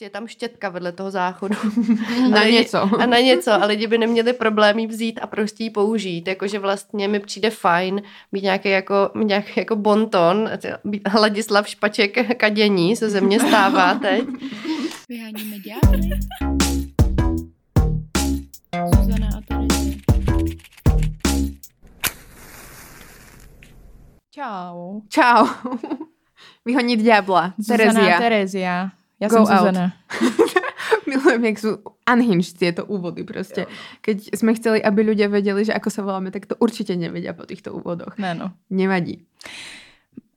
je tam štětka vedle toho záchodu. Na A lidi- něco. A na něco. A lidi by neměli problém jí vzít a prostě ji použít. Jakože vlastně mi přijde fajn mít nějaký jako, nějaký jako bonton. Být Ladislav Špaček kadění se ze mě stává teď. Vyháníme ďábly. Zuzana a Terezie. Čau. Čau. Vyhonit ďábla. Terezia. Terezia. Já Go jsem out. Zuzana. Milujem, jak sú unhinged tieto úvody proste. Keď sme chceli, aby ľudia vedeli, že ako sa voláme, tak to určite nevedia po týchto úvodoch. Ne, no. Nevadí.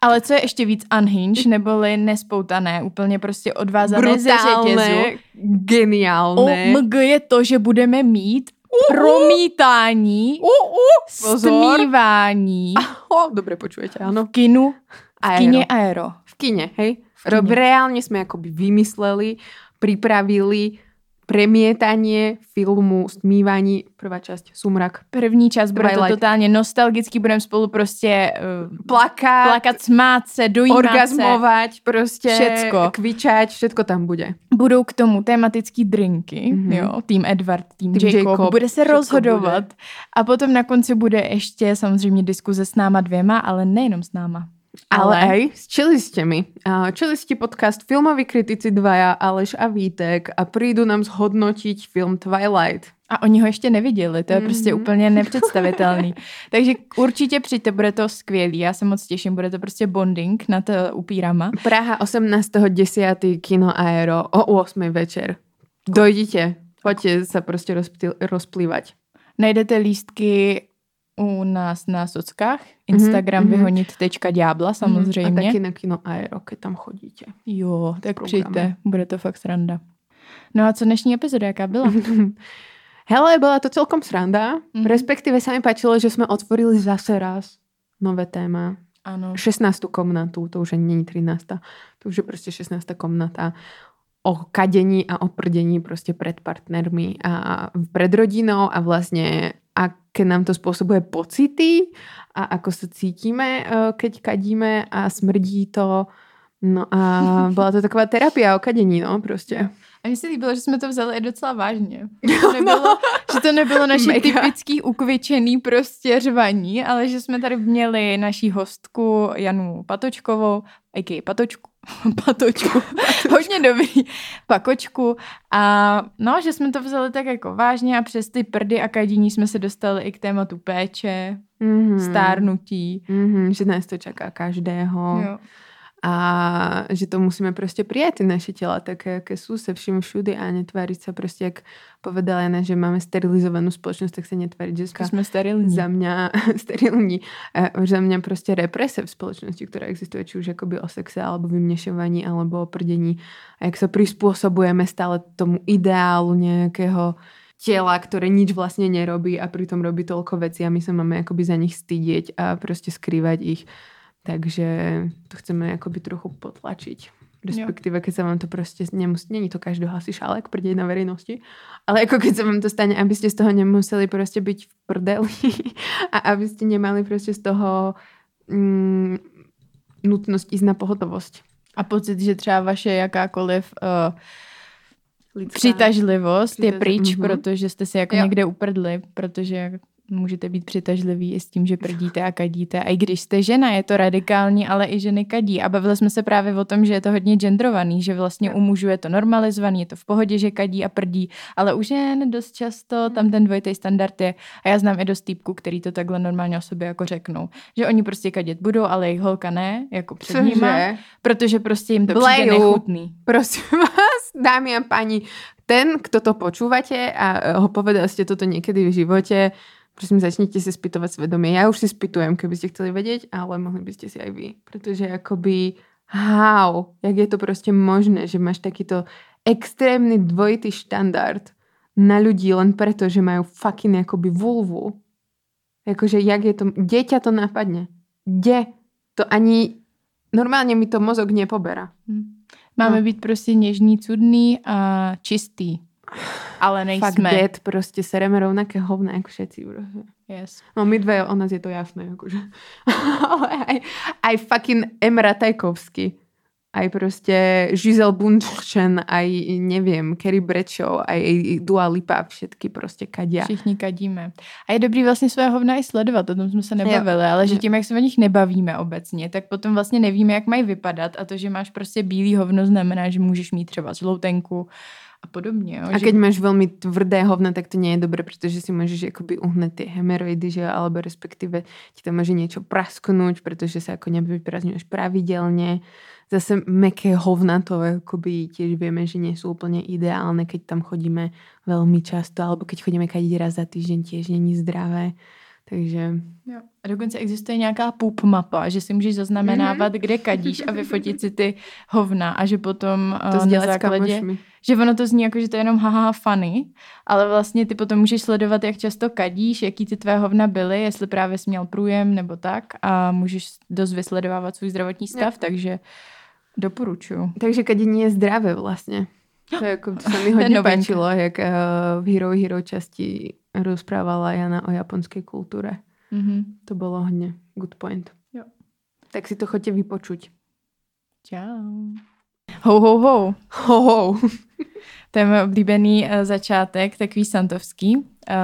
Ale co je ještě víc unhinged, neboli nespoutané, úplně prostě odvázané ze řetězu. Geniálne. OMG je to, že budeme mít promítání, Uh, uh, pozor. stmívání Oh, dobre počujete, áno. v kinu, v Aero. kině Aero. V kine, hej? Rob, reálne sme akoby vymysleli, pripravili premietanie filmu Stmívaní, prvá časť, Sumrak. První čas bude to totálně nostalgický, budeme spolu prostě uh, Plakať, plakat, smát se, dojímat se. orgazmovať, proste Všecko. kvičať, všetko tam bude. Budou k tomu tematický drinky, Mhm. mm-hmm. jo, tým Edward, tým, Tým Jacob, Jacob, bude se rozhodovat a potom na konci bude ještě samozřejmě diskuze s náma dvěma, ale nejenom s náma. Ale, aj s čilistemi. A Čilisti podcast Filmoví kritici dvaja, Aleš a Vítek a prídu nám zhodnotiť film Twilight. A oni ho ještě neviděli, to je mm-hmm. prostě úplně nepředstavitelný. Takže určitě přijďte, bude to skvělý, já se moc těším, bude to prostě bonding nad uh, upírama. Praha 18.10. Kino Aero o 8. večer. Dojdite, poďte sa proste rozptýl, rozplývať. Najdete lístky u nás na sockách, Instagram mhm. mm-hmm. vyhonit.ďábla samozřejmě. A taky na Kino Aero, keď tam chodíte. Jo, tak přijďte, bude to fakt sranda. No a co dnešní epizoda, jaká byla? Hele, bola to celkom sranda. Mhm. Respektíve sa mi páčilo, že sme otvorili zase raz nové téma. Ano. 16. komnatu, to už ani není 13. To už je prostě 16. komnata o kadení a o prdení prostě pred partnermi a pred rodinou a vlastne aké nám to spôsobuje pocity a ako sa cítime, eh, keď kadíme a smrdí to. No a bola to taková terapia o kadení, no prostě. A mně se líbilo, že jsme to vzali docela vážně. Že to nebylo, že to nebylo naše Mega. typický ukvičený prostě řvaní, ale že jsme tady měli naší hostku Janu Patočkovou, a.k.a. Patočku, Patočku, hodně dobrý, Pakočku a no, že jsme to vzali tak jako vážně a přes ty prdy a kadíní jsme se dostali i k tématu péče, Mm-hmm. stárnutí. Mm-hmm, že nás to čaká každého. Jo. A že to musíme proste prijať, tie naše tela také, aké sú, se všim všudy a netváriť sa proste, jak povedala Jana, že máme sterilizovanú spoločnosť, tak sa netváriť, že jsme sterilní. za mňa sterilní, eh, za mňa proste represe v spoločnosti, ktorá existuje, či už akoby o sexe, alebo vymnešovaní, alebo o prdení. A jak sa prispôsobujeme stále tomu ideálu nejakého tela, ktoré nič vlastne nerobí a pritom robí toľko vecí a my sa máme akoby za nich stydieť a proste skrývať ich. Takže to chceme akoby trochu potlačiť. Respektíve, keď sa vám to proste nemusí, není to každého asi šálek prdeť na verejnosti, ale ako keď sa vám to stane, aby ste z toho nemuseli proste byť v prdeli a aby ste nemali proste z toho mm, nutnosť ísť na pohotovosť. A pocit, že třeba vaše jakákoliv uh, Lidská. přitažlivost je pryč, mhm. protože jste se jako Jo. někde uprdli, protože můžete být přitažliví i s tím, že prdíte a kadíte. A i když jste žena, je to radikální, ale i ženy kadí. A bavili jsme se právě o tom, že je to hodně genderovaný, že vlastně u mužů je to normalizovaný, je to v pohodě, že kadí a prdí, ale u žen dost často tam ten dvojitý standard je. A já znám i dost týpků, který to takhle normálně o sobě jako řeknou. Že oni prostě kadit budou, ale jejich holka ne, jako před nima, Cože? protože prostě jim to přijde Blejú. nechutný. Prosím vás, dámy a páni, ten, kto to počúvate a ho povedali ste toto niekedy v živote, prosím, začnite si spytovať svedomie. Ja už si spytujem, keby ste chceli vedieť, ale mohli by ste si aj vy. Pretože akoby, how, jak je to proste možné, že máš takýto extrémny dvojitý štandard na ľudí len preto, že majú fucking akoby vulvu. Akože, jak je to, dieťa to napadne. Kde? To ani, normálne mi to mozog nepoberá. Hm. Máme No. být prostě něžný, cudný a čistý. Ale Fakt nejsme. dead, proste sereme rovnaké hovna ako všetci. Proste. Yes. No my dve, o nás je to jasné. Akože. Ale aj, aj fucking Emra Tajkovský. aj proste Giselle Bundchen, aj neviem, Kerry Bradshaw, aj Dua Lipa, všetky prostě kadia. Všichni kadíme. A je dobrý vlastně své hovna i sledovat, o tom jsme se nebavili, jo. ale že tím, jak se o nich nebavíme obecně, tak potom vlastně nevíme, jak mají vypadat a to, že máš prostě bílý hovno, znamená, že můžeš mít třeba zloutenku, a podobně. Jo, a keď že... máš velmi tvrdé hovno, tak to nie je dobré, protože si můžeš jakoby uhnat ty hemeroidy, že alebo respektive ti tam může něco prasknout, protože se jako nevyprazňuješ pravidelně zase meké hovna to akoby tiež vieme, že nie sú úplne ideálne, keď tam chodíme veľmi často, alebo keď chodíme kadiť raz za týždeň, tiež není zdravé. Takže... Jo. A dokonce existuje nějaká pup mapa, že si můžeš zaznamenávat, mm-hmm. kde kadíš a vyfotit si ty hovna a že potom to uh, na základě, že ono to zní jako, že to je jenom haha funny, ale vlastně ty potom můžeš sledovat, jak často kadíš, jaký ty tvé hovna byly, jestli právě jsi měl průjem nebo tak a můžeš dost vysledovávat svůj zdravotní stav, jo. takže Doporučuju. Takže kadení je zdravé vlastně. To, jako, to se mi hodně páčilo, jak uh, v Hero Hero časti rozprávala Jana o japonské kultuře. Mm-hmm. To bylo hodně good point. Jo. Tak si to chodě vypočuť. Čau. Ho, ho, ho. Ho, ho. to je můj oblíbený uh, začátek, takový santovský. Uh,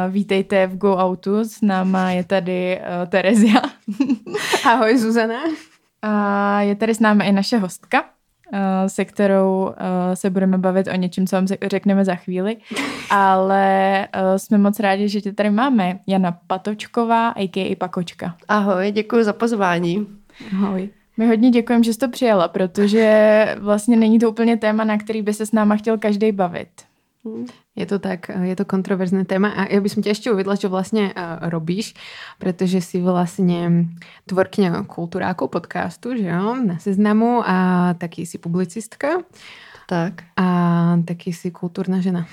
vítejte v Go Outu, s náma je tady uh, Terezia. Ahoj Zuzana. A je tady s námi i naše hostka, eh, se kterou eh, se budeme bavit o něčem, co vám řekneme za chvíli. Ale eh, jsme moc rádi, že tě tady máme. Jana Patočková, a.k.a. Pakočka. Ahoj, děkuji za pozvání. Ahoj. My hodně děkujeme, že jsi to přijela, protože vlastně není to úplně téma, na který by se s náma chtěl každý bavit. Je to tak, je to kontroverzné téma a ja by som ťa ešte uvedla, čo vlastne robíš, pretože si vlastne tvorkňa kulturákov podcastu, že jo, na seznamu a taky si publicistka. Tak. A taky si kulturná žena.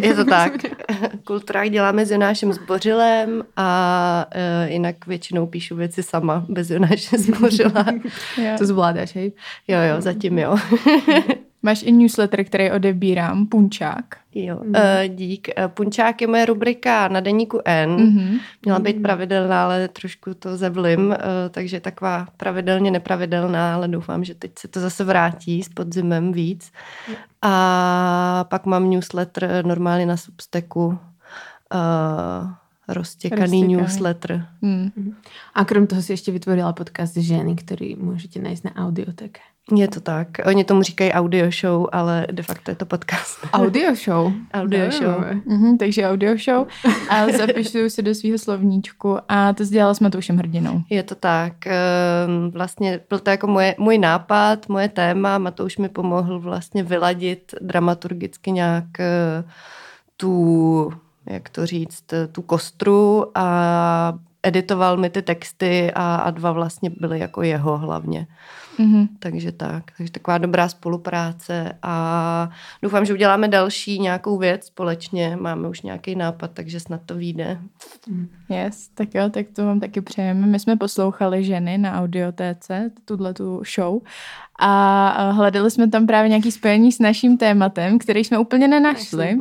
Je to tak. Kulturák děláme s Jonášem Zbořilem a uh, jinak většinou píšu věci sama, bez Jonáše Zbořila. to zvládáš, hej? Jo, jo, zatím jo. Máš i newsletter, který odebírám, Punčák. Jo, mm. uh, dík. Eh, Punčák je moje rubrika na deníku N. Mm-hmm. Měla být mhm. pravidelná, ale trošku to zevlim, uh, takže taková pravidelně nepravidelná, ale doufám, že teď se to zase vrátí s podzimem víc. Mm. A pak mám newsletter normálně na Substacku. Uh, roztěkaný, newsletter. Mm. A krom toho si ještě vytvorila podcast Ženy, který můžete najít na audiotek. Je to tak. Oni tomu říkají audio show, ale de facto je to podcast. Audio show? audio no, show. Mhm, takže audio show. A zapišu si do svého slovníčku a to sdělala s Matoušem Hrdinou. Je to tak. Ehm, vlastně byl to jako moje, můj nápad, moje téma. Matouš mi pomohl vlastně vyladit dramaturgicky nějak eh, tu, jak to říct, tu kostru a editoval mi ty texty a, a dva vlastně byly jako jeho hlavně. Mm-hmm. Takže tak, takže taková dobrá spolupráce a doufám, že uděláme další nějakou věc společně, máme už nějaký nápad, takže snad to vyjde. Yes, tak jo, tak to vám taky přejeme. My jsme poslouchali ženy na audiotéce, tuhle tu show a hledali jsme tam právě nějaký spojení s naším tématem, který jsme úplně nenašli.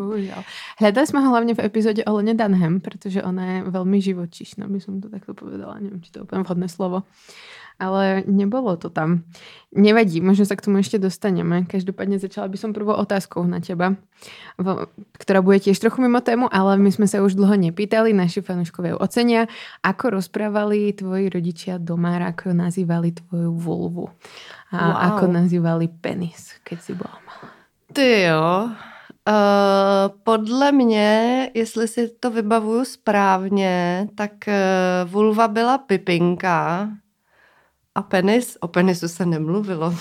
Hledali jsme ho hlavně v epizodě o Leně Dunham, protože ona je velmi živočišná, by som to takto povedala, nevím, či to je úplně vhodné slovo ale nebolo to tam. Nevadí, možno sa k tomu ešte dostaneme. Každopádne začala by som prvou otázkou na teba, ktorá bude tiež trochu mimo tému, ale my sme sa už dlho nepýtali, naši fanúškovia ocenia. Ako rozprávali tvoji rodičia doma, ako nazývali tvoju vulvu a wow. ako nazývali penis, keď si bola malá? Ty jo, Uh, podle mě, jestli si to vybavuju správně, tak uh, vulva byla pipinka a penis? O penisu se nemluvilo.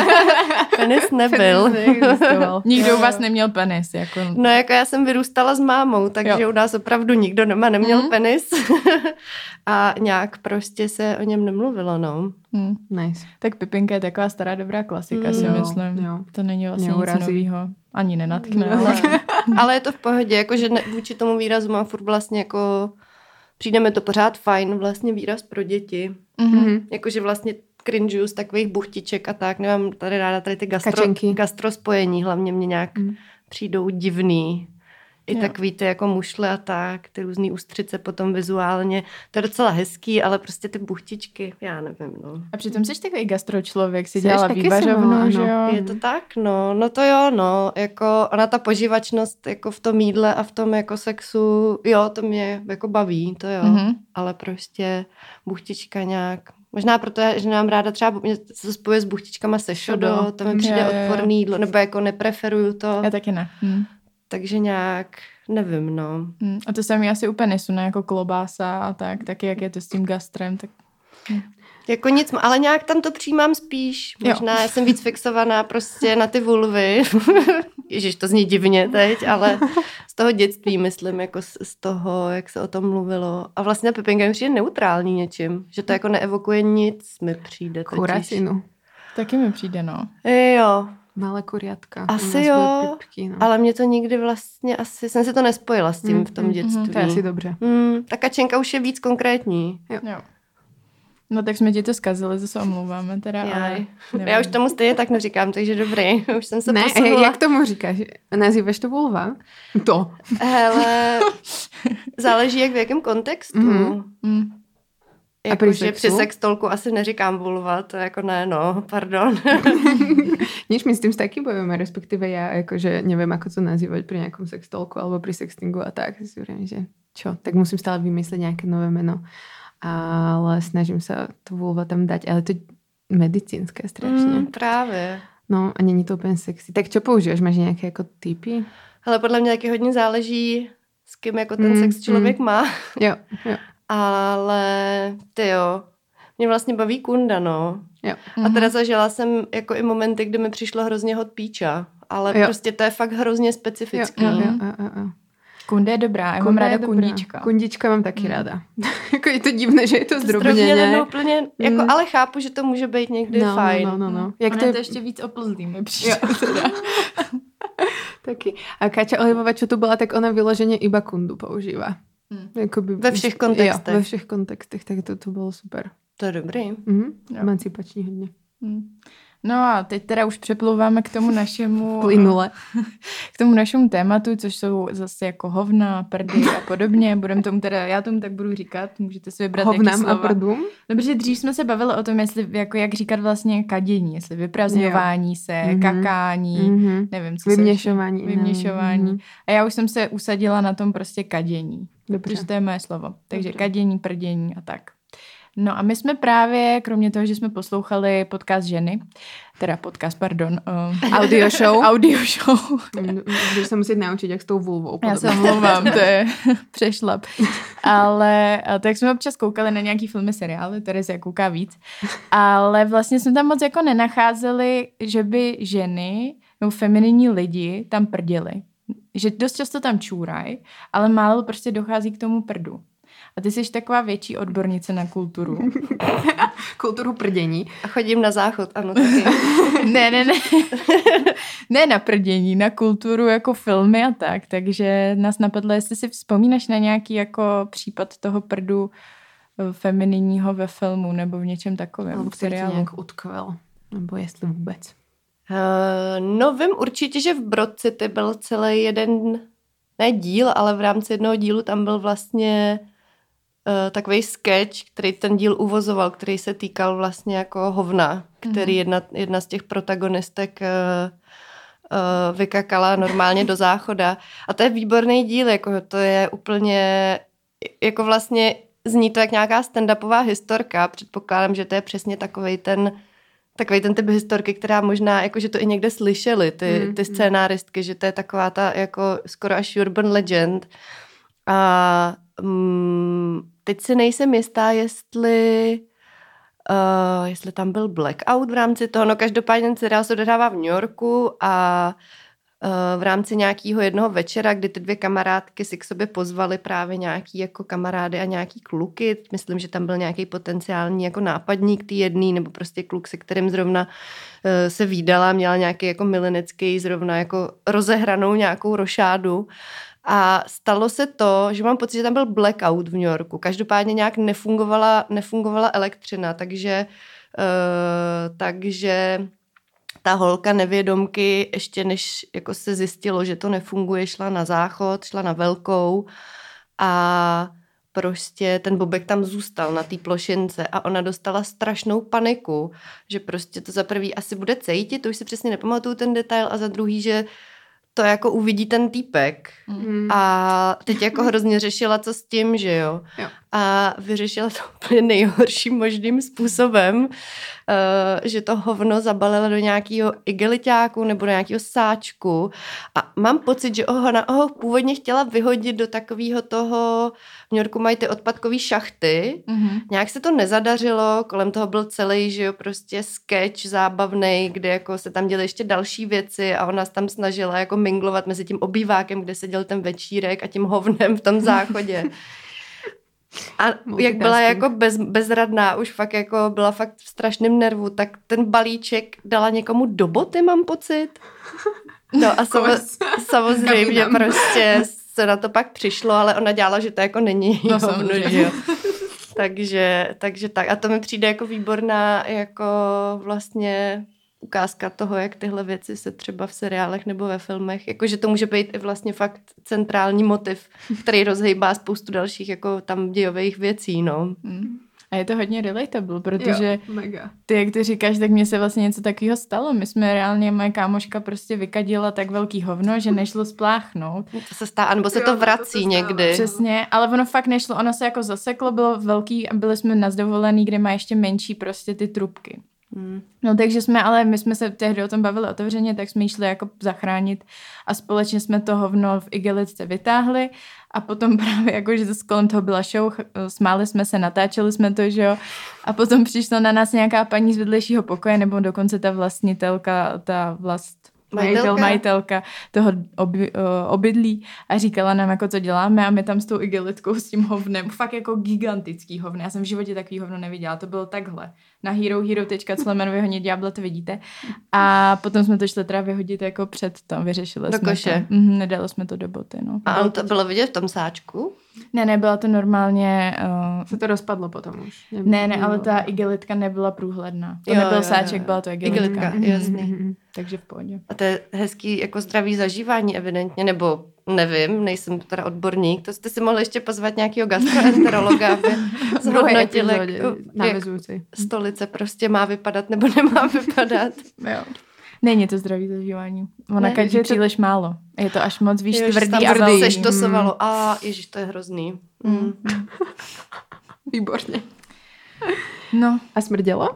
penis nebyl. Penis nikdo u vás neměl penis. Jako... No jako já jsem vyrůstala s mámou, takže jo. u nás opravdu nikdo doma neměl mm. penis. a nějak prostě se o něm nemluvilo, no. Mm. Nice. Tak Pipinka je taková stará dobrá klasika, mm. si jo, myslím. Jo. To není vlastně Neurazí. nic novýho. Ani nenatkne. No. Ale... ale je to v pohodě, jakože ne, vůči tomu výrazu mám furt vlastně jako přijde mi to pořád fajn vlastně výraz pro děti. Mm-hmm. Jakože vlastně cringe z takových buchtiček a tak. Nemám tady ráda tady ty gastro, gastrospojení, hlavně mě nějak mm. přijdou divný. I Jo. takový ty jako mušle a tak, ty různý ústřice potom vizuálně. To je docela hezký, ale prostě ty buchtičky, já nevím, no. A přitom jsi takový gastročlověk, si Jseš dělala vývařovnu, sama, že jo? Je to tak, no, no to jo, no, jako ona ta poživačnost jako v tom jídle a v tom jako sexu, jo, to mě jako baví, to jo, Mhm. ale prostě buchtička nějak, možná proto, že mám ráda třeba, mě se spojuje s buchtičkama se šodo, to mi přijde jo. odporný jídlo, nebo jako nepreferuju to, Já taky ne. Hm. Takže nějak, nevím, no. Hm. A to se mi asi úplně nesune, jako klobása a tak, taky jak je to s tím gastrem, tak Jako nic, ale nějak tam to přijímám spíš. Jo. Možná já jsem víc fixovaná prostě na ty vulvy. Ježiš, to zní divně teď, ale z toho dětství myslím, jako z, z toho, jak se o tom mluvilo. A vlastně Pepinka mi přijde neutrální něčím, že to jako neevokuje nic, mi přijde. Kuracinu. taky mi přijde, no. Jo, Malé kuriatka. Asi jo, pipky, no. ale mě to nikdy vlastně asi, jsem si to nespojila s tím Mm, v tom mm, dětství. mhm, To je asi dobře. Hmm, ta kačenka už je víc konkrétní. Jo. No tak jsme ti to zkazili, to se omlouváme teda, ale Jaj. nevím. Já už tomu stejně tak neříkám, takže dobrý, už jsem se Ne, posunula. jak tomu říkáš? Nazýváš to vulva? To. Hele, záleží jak v jakém kontextu. Mhm. Mm-hmm. A při Jako, že sexu? při sextolku asi neříkám vulva, to jako ne, no, pardon. Nič my s tým taky bojujeme, respektíve ja akože neviem, ako to nazývať pri nejakom sextolku alebo pri sextingu a tak. Si hovorím, že čo, tak musím stále vymysleť nejaké nové meno. Ale snažím sa tú vulva tam dať, ale to je medicínske strašne. Mm, právě. No a není to úplně sexy. Tak čo používáš? Máš nějaké jako typy? Ale podle mě taky hodně záleží, s kým jako ten Mm, sex člověk má. Jo, jo, Ale ty jo, mě vlastně baví kunda, no. jo. A teda zažila jsem jako i momenty, kdy mi přišlo hrozně hot píča. Ale Jo. prostě to je fakt hrozně specifický. jo, jo, jo, jo, jo. Kunda je dobrá, já mám Kunda ráda je dobrá. kundička. Kundička mám taky Mm. ráda. jako je to divné, že je to To zdrobněné. zdrobněné, úplně, jako, Mm. ale chápu, že to může být někdy no, fajn. No, no, no. Jak Jak to je to ještě víc oplzlý, mi přijde. Jo. teda. Taky. A Kaťa Olivová, čo tu byla, tak ona vyloženě iba kundu používá. Hmm. Jakoby, Ve všech kontextech. Jo, ve všech kontextech, tak to, to bylo super. To je dobrý. Mhm. Jo. Emancipační hodně. Hm. No a teď teda už přeplouváme k tomu našemu... Plynule. k tomu našemu tématu, což jsou zase jako hovna, prdy a podobně. Budem tomu teda, já tomu tak budu říkat, můžete si vybrat Hovnám jaký a slova. prdům. No, protože dřív jsme se bavili o tom, jestli, jako jak říkat vlastně kadění, jestli vyprazňování se, Mhm. kakání, Mhm. nevím, co se Vyměšování. ještě- vyměšování. Mhm. A já už jsem se usadila na tom prostě kadění, Dobře. protože to je moje slovo. Takže Dobře. kadění, prdění a tak. No a my jsme právě, kromě toho, že jsme poslouchali podcast ženy, teda podcast, pardon, uh, Audio show. audio show, Budeš se muset naučit, jak s tou vulvou. Já se omlouvám, to je přešlap. Ale a tak jsme občas koukali na nějaký filmy, seriály, Terezie kouká víc. Ale vlastně jsme tam moc jako nenacházeli, že by ženy nebo femininní lidi tam prděli. Že dost často tam čůraj, ale málo prostě dochází k tomu prdu. A ty jsi taková větší odbornice na kulturu. Kulturu prdění. A chodím na záchod, ano, taky. ne, ne, ne. ne na prdění, na kulturu jako filmy a tak. Takže nás napadlo, jestli si vzpomínáš na nějaký jako případ toho prdu eh, femininního ve filmu nebo v něčem takovém, Alebo v který nějak utkvel. Nebo jestli vůbec. Uh, no vím určitě, že v Broad City byl celý jeden, ne díl, ale v rámci jednoho dílu tam byl vlastně uh, takový sketch, který ten díl uvozoval, který se týkal vlastně jako hovna, který Mhm. jedna, jedna z těch protagonistek uh, uh, vykakala normálně do záchoda. A to je výborný díl, jako to je úplně, jako vlastně zní to jak nějaká stand-upová historka. Předpokládám, že to je přesně takovej ten takový ten typ historky, která možná, jako že to i někde slyšeli, ty, Mm, ty mm. scénáristky, že to je taková ta jako skoro až urban legend. A mm, teď si nejsem jistá, jestli uh, jestli tam byl blackout v rámci toho, no každopádně ten seriál se odehrává v New Yorku a uh, v rámci nějakého jednoho večera, kdy ty dvě kamarádky si k sobě pozvali právě nějaký jako kamarády a nějaký kluky. Myslím, že tam byl nějaký potenciální jako nápadník tý jedný, nebo prostě kluk, se kterým zrovna uh, se výdala, měla nějaký jako milenecký zrovna jako rozehranou nějakou rošádu. A stalo se to, že mám pocit, že tam byl blackout v New Yorku. Každopádně nějak nefungovala, nefungovala elektřina, takže, uh, takže ta holka nevědomky, ještě než jako se zjistilo, že to nefunguje, šla na záchod, šla na velkou a prostě ten bobek tam zůstal na té plošince a ona dostala strašnou paniku, že prostě to za prvý asi bude cejtit, to už si přesně nepamatuju ten detail a za druhý, že to jako uvidí ten týpek. Mm. A teď jako hrozně řešila, co s tím, že jo. jo. A vyřešila to úplně nejhorším možným způsobem, uh, že to hovno zabalila do nějakého igeliťáku nebo do nějakého sáčku. A mám pocit, že ona ho původně chtěla vyhodit do takového toho, v New Yorku mají ty odpadkové šachty. Mm-hmm. Nějak se to nezadařilo, kolem toho byl celý, že jo, prostě sketch zábavný, kde jako se tam děly ještě další věci a ona se tam snažila jako minglovat mezi tím obývákem, kde seděl ten večírek a tím hovnem v tom záchodě. A jak byla jako bez, bezradná, už fakt jako byla fakt v strašném nervu, tak ten balíček dala někomu do boty, mám pocit. No a samo, samozřejmě prostě se na to pak přišlo, ale ona dělala, že to jako není no, hovno, jo. takže, takže tak. A to mi přijde jako výborná jako vlastně ukázka toho, jak tyhle věci se třeba v seriálech nebo ve filmech, jakože to může být i vlastně fakt centrální motiv, který rozhejbá spoustu dalších jako tam dějových věcí, no. Mm. A je to hodně relatable, protože jo, mega. ty, jak ty říkáš, tak mně se vlastně něco takového stalo. My jsme reálně, moje kámoška prostě vykadila tak velký hovno, že nešlo spláchnout. To se stává, nebo se jo, to vrací to se někdy. Přesně, ale ono fakt nešlo, ono se jako zaseklo, bylo velký a byli jsme na zdovolený, kde má ještě menší prostě ty trubky. Hmm. No takže jsme, ale my jsme se tehdy o tom bavili otevřeně, tak jsme šli jako zachránit a společně jsme to hovno v igelitce vytáhli a potom právě jako, že to kolem toho byla show, smáli jsme se, natáčeli jsme to, že jo, a potom přišla na nás nějaká paní z vedlejšího pokoje, nebo dokonce ta vlastnitelka, ta vlast, majitelka, majitelka toho oby, uh, obydlí a říkala nám, jako co děláme a my tam s tou igelitkou, s tím hovnem, fakt jako gigantický hovno. Já jsem v životě takový hovno neviděla, to bylo takhle. Na herohero.co vyhodit Diablo to vidíte. A potom jsme to šli teda vyhodit jako před to, vyřešili do jsme koše. to. Mm, nedali jsme to do boty, no. A bylo to bylo vidět v tom sáčku? Ne, nebyla to normálně... Uh... Se to rozpadlo potom už. Nebylo, ne, ne, ale ta igelitka nebyla průhledná. To jo, nebyl jo, sáček, jo. byla to igelitka. Igelitka, mm-hmm. jasný. Mm-hmm. Takže v pohodě. A to je hezký jako zdravý zažívání evidentně, nebo nevím, nejsem teda odborník, to jste si mohli ještě pozvat nějakého gastroenterologa, aby zhodnotil, jak, jak stolice prostě má vypadat nebo nemá vypadat. jo. Není to zdravý zažívání. Ona ne, každý je příliš to... málo. Je to až moc, víš, Ježiš, tvrdý a velký. Seštosovalo. Mm. A ježiš, to je hrozný. Mm. Výborně. No. A smrdělo?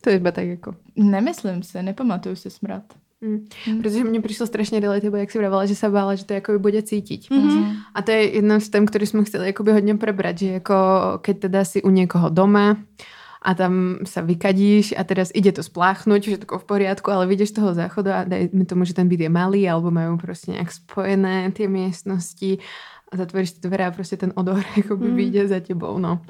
To je tak jako... Nemyslím se, nepamatuju si smrad. Mm. Mm. Protože mně přišlo strašně relatable, jak si vravala, že se bála, že to jako bude cítiť. Mm-hmm. A to je jeden z tém, který jsme chtěli jakoby hodně prebrať, že jako keď teda si u někoho doma a tam sa vykadíš a teraz ide to spláchnuť, všetko v poriadku, ale vidíš toho záchodu a dajme tomu, že ten byt je malý alebo majú prostě nějak spojené ty miestnosti a zatvoríš ty dvere a prostě ten odor jakoby mm. vyjde za tebou, no.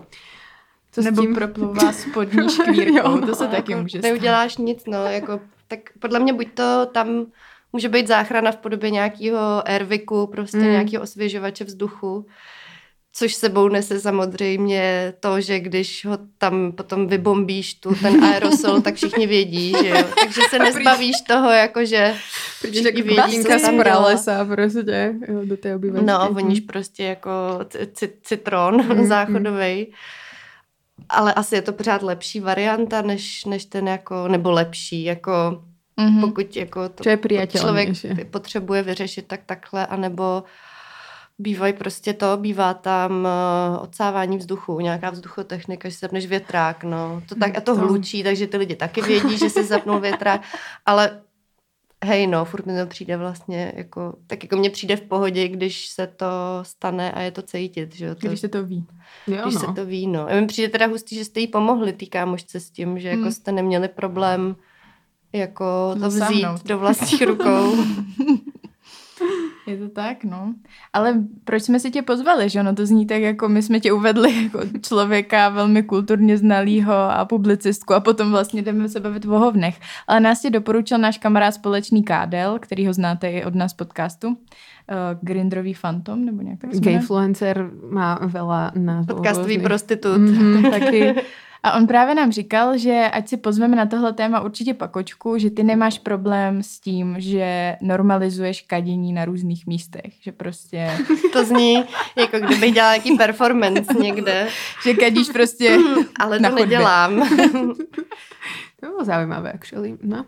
Co Nebo s tím? proplouvá spodní škvírkou, jo, no, to se taky jako může stát. Neuděláš nic, no, jako, tak podle mě buď to tam může být záchrana v podobě nějakého airviku, prostě mm. nějakého osvěžovače vzduchu, což sebou nese samozřejmě to, že když ho tam potom vybombíš tu ten aerosol, tak všichni vědí, že jo. Takže se nezbavíš toho, jakože všichni vědí, co tam pralesa prostě jo, do té obyvačky. No, voníš prostě jako citron mm-hmm. záchodový. Ale asi je to pořád lepší varianta, než, než ten jako, nebo lepší, jako mm-hmm. pokud jako to, je člověk potřebuje vyřešit tak takhle, anebo bývají prostě to, bývá tam uh, odsávání vzduchu, nějaká vzduchotechnika, že se zapneš větrák, no. To tak, a to hlučí, takže ty lidi taky vědí, že si zapnou větrák, ale hej, no, furt mi to přijde vlastně jako, tak jako mně přijde v pohodě, když se to stane a je to cítit, že jo. To, když se to ví. Jo, když no. se to ví, no. A mi přijde teda hustý, že jste jí pomohli, tý kámošce s tím, že jako hmm. jste neměli problém jako to vzít do vlastních rukou. Je to tak, no. Ale proč jsme si tě pozvali, že ono to zní tak, jako my jsme tě uvedli jako člověka velmi kulturně znalýho a publicistku a potom vlastně jdeme se bavit o hovnech. Ale nás tě doporučil náš kamarád společný Kádel, který ho znáte i od nás podcastu. Uh, Grindrový fantom, nebo nějak tak Gayfluencer má vela na Podcastový prostitut. Mm-hmm, taky. A on právě nám říkal, že ať si pozveme na tohle téma určitě pakočku, že ty nemáš problém s tím, že normalizuješ kadění na různých místech, že prostě... To zní, jako kdybych dělala nějaký performance někde. že kadíš prostě Ale na to chodbě. nedělám. To bylo zaujímavé, actually. No.